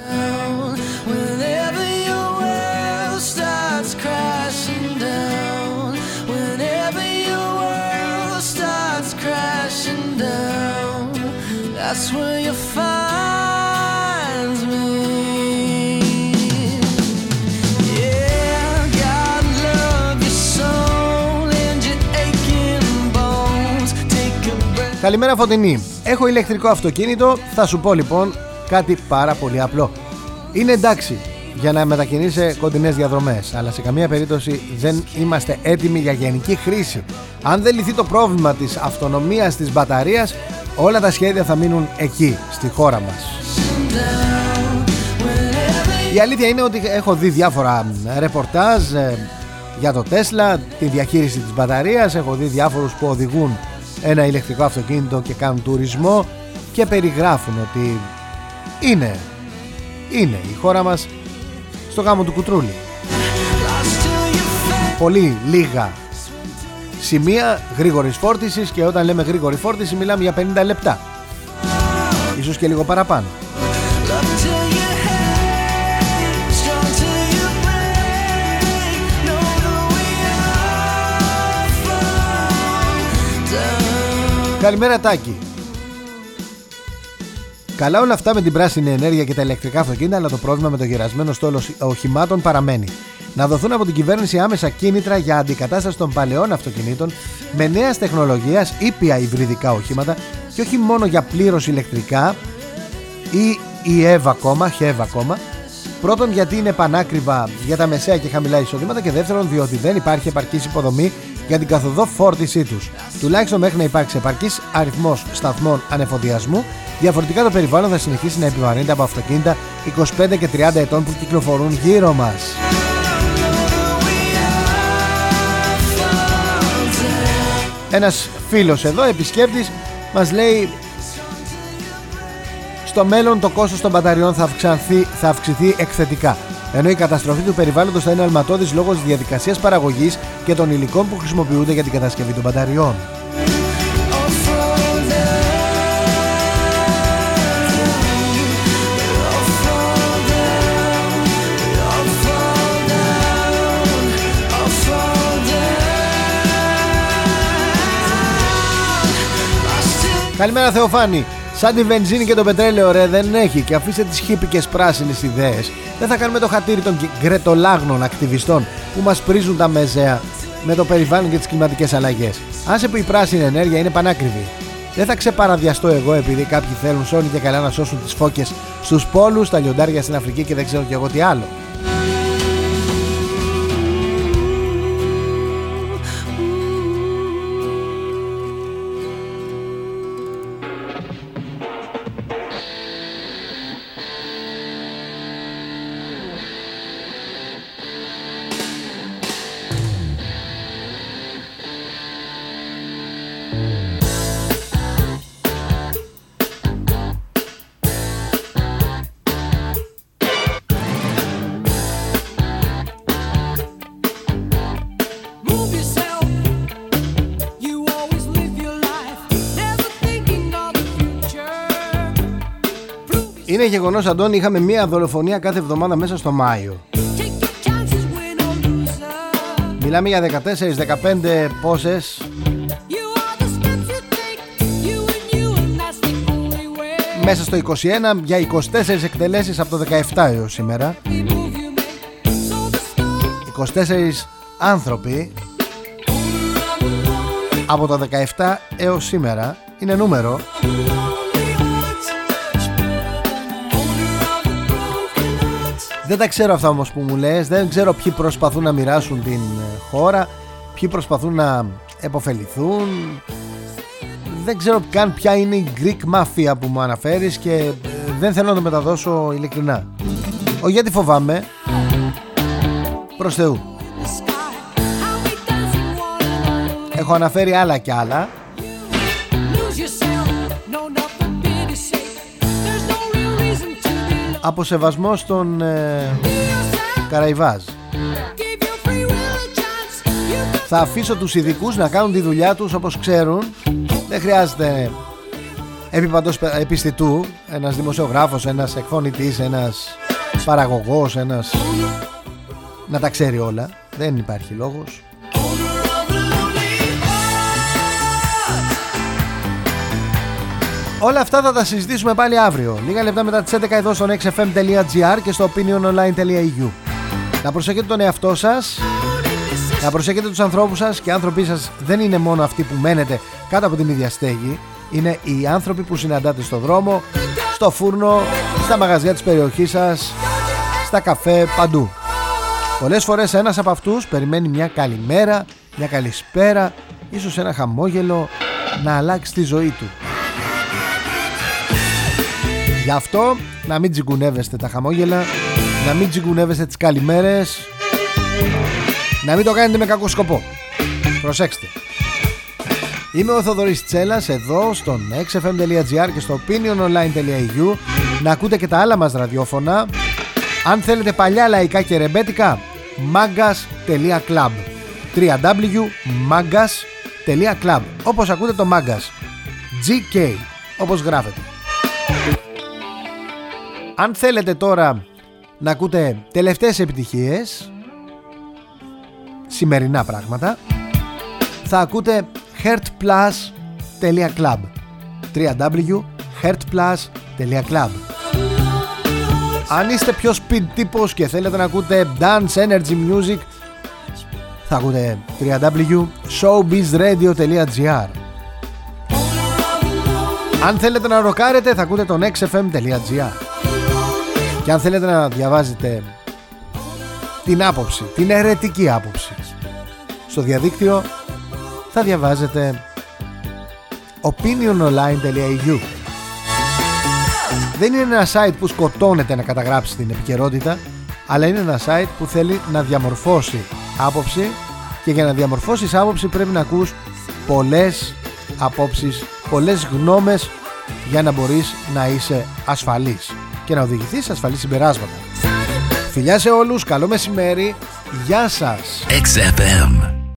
That's where you find Καλημέρα Φωτεινή. Έχω ηλεκτρικό αυτοκίνητο. Θα σου πω λοιπόν κάτι πάρα πολύ απλό. Είναι εντάξει για να μετακινήσει κοντινές διαδρομές, αλλά σε καμία περίπτωση δεν είμαστε έτοιμοι για γενική χρήση. Αν δεν λυθεί το πρόβλημα της αυτονομίας της μπαταρίας, όλα τα σχέδια θα μείνουν εκεί, στη χώρα μας. Η αλήθεια είναι ότι έχω δει διάφορα ρεπορτάζ ε, για το Τέσλα, τη διαχείριση της μπαταρίας, έχω δει διάφορους που οδηγούν ένα ηλεκτρικό αυτοκίνητο και κάνουν τουρισμό και περιγράφουν ότι είναι, είναι η χώρα μας στο γάμο του κουτρούλι. Πολύ λίγα σημεία γρήγορης φόρτισης και όταν λέμε γρήγορη φόρτιση μιλάμε για 50 λεπτά. Ίσως και λίγο παραπάνω. Καλημέρα Τάκη Καλά όλα αυτά με την πράσινη ενέργεια και τα ηλεκτρικά αυτοκίνητα, αλλά το πρόβλημα με το γερασμένο στόλο οχημάτων παραμένει. Να δοθούν από την κυβέρνηση άμεσα κίνητρα για αντικατάσταση των παλαιών αυτοκινήτων με νέας τεχνολογίας ήπια υβριδικά οχήματα και όχι μόνο για πλήρως ηλεκτρικά ή η ΕΒ ακόμα, ΧΕΒ ακόμα, Πρώτον, γιατί είναι πανάκριβα για τα μεσαία και χαμηλά εισοδήματα. Και δεύτερον, διότι δεν υπάρχει επαρκής υποδομή για την καθοδό φόρτισή τους. Τουλάχιστον μέχρι να υπάρξει επαρκής αριθμός σταθμών ανεφοδιασμού, διαφορετικά το περιβάλλον θα συνεχίσει να επιβαρύνεται από αυτοκίνητα 25 και 30 ετών που κυκλοφορούν γύρω μας. Ένας φίλος εδώ, επισκέπτης, μας λέει στο μέλλον το κόστος των μπαταριών θα αυξηθεί, θα αυξηθεί εκθετικά. Ενώ η καταστροφή του περιβάλλοντος θα είναι αλματώδης λόγω της διαδικασίας παραγωγής και των υλικών που χρησιμοποιούνται για την κατασκευή των μπαταριών. Καλημέρα Θεοφάνη. Σαν τη βενζίνη και το πετρέλαιο ρε δεν έχει και αφήστε τις χύπικες πράσινες ιδέες. Δεν θα κάνουμε το χατήρι των γκρετολάγνων ακτιβιστών που μας πρίζουν τα μεζέα με το περιβάλλον και τις κλιματικές αλλαγές. Άσε που η πράσινη ενέργεια είναι πανάκριβη. Δεν θα ξεπαραδιαστώ εγώ επειδή κάποιοι θέλουν σώνει και καλά να σώσουν τις φώκες στους πόλους, τα λιοντάρια στην Αφρική και δεν ξέρω κι εγώ τι άλλο. Είναι γεγονός, Αντώνη, είχαμε μία δολοφονία κάθε εβδομάδα μέσα στο Μάιο. Μιλάμε για 14-15 πόσες. Μέσα στο 21 για 24 εκτελέσεις από το 17 έως σήμερα. 24 άνθρωποι από το 17 έως σήμερα. Είναι νούμερο Δεν τα ξέρω αυτά όμως που μου λες. Δεν ξέρω ποιοι προσπαθούν να μοιράσουν την ε, χώρα Ποιοι προσπαθούν να επωφεληθούν. Δεν ξέρω καν ποια είναι η Greek Mafia που μου αναφέρεις Και ε, δεν θέλω να το μεταδώσω ειλικρινά. Ο γιατί φοβάμαι. Προς Θεού. Έχω αναφέρει άλλα και άλλα από σεβασμό στον ε, Καραϊβάζ. Θα αφήσω τους ειδικούς να κάνουν τη δουλειά τους όπως ξέρουν. Δεν χρειάζεται επίπαντος επιστητού, ένας δημοσιογράφος, ένας εκφωνητής, ένας παραγωγός, ένας... να τα ξέρει όλα. Δεν υπάρχει λόγος. Όλα αυτά θα τα συζητήσουμε πάλι αύριο. Λίγα λεπτά μετά τις 11 εδώ στο nextfm.gr και στο opiniononline.eu. Να προσέχετε τον εαυτό σας, να προσέχετε τους ανθρώπους σας και οι άνθρωποι σας δεν είναι μόνο αυτοί που μένετε κάτω από την ίδια στέγη. Είναι οι άνθρωποι που συναντάτε στο δρόμο, στο φούρνο, στα μαγαζιά της περιοχής σας, στα καφέ, παντού. Πολλές φορές ένας από αυτούς περιμένει μια καλημέρα, μια καλησπέρα, ίσως ένα χαμόγελο να αλλάξει τη ζωή του. Γι' αυτό να μην τσιγκουνεύεστε τα χαμόγελα, να μην τσιγκουνεύεστε τις καλημέρες, να μην το κάνετε με κακό σκοπό. Προσέξτε. Είμαι ο Θοδωρής Τσέλας εδώ στο nextfm.gr και στο opiniononline.eu να ακούτε και τα άλλα μας ραδιόφωνα. Αν θέλετε παλιά λαϊκά και ρεμπέτικα magas.club www.magas.club όπως ακούτε το Magas GK όπως γράφεται αν θέλετε τώρα να ακούτε τελευταίες επιτυχίες σημερινά πράγματα θα ακούτε heartplus.club www.heartplus.club Αν είστε πιο speed τύπος και θέλετε να ακούτε dance energy music θα ακούτε www.showbizradio.gr Αν θέλετε να ροκάρετε θα ακούτε το nextfm.gr Και αν θέλετε να διαβάζετε την άποψη, την αιρετική άποψη στο διαδίκτυο θα διαβάζετε opiniononline.eu Δεν είναι ένα site που σκοτώνεται να καταγράψει την επικαιρότητα αλλά είναι ένα site που θέλει να διαμορφώσει άποψη και για να διαμορφώσεις άποψη πρέπει να ακούς πολλές απόψεις, πολλές γνώμες για να μπορείς να είσαι ασφαλής και να οδηγηθείς σε ασφαλή συμπεράσματα. Φιλιά σε όλους, καλό μεσημέρι, γεια σας! XFM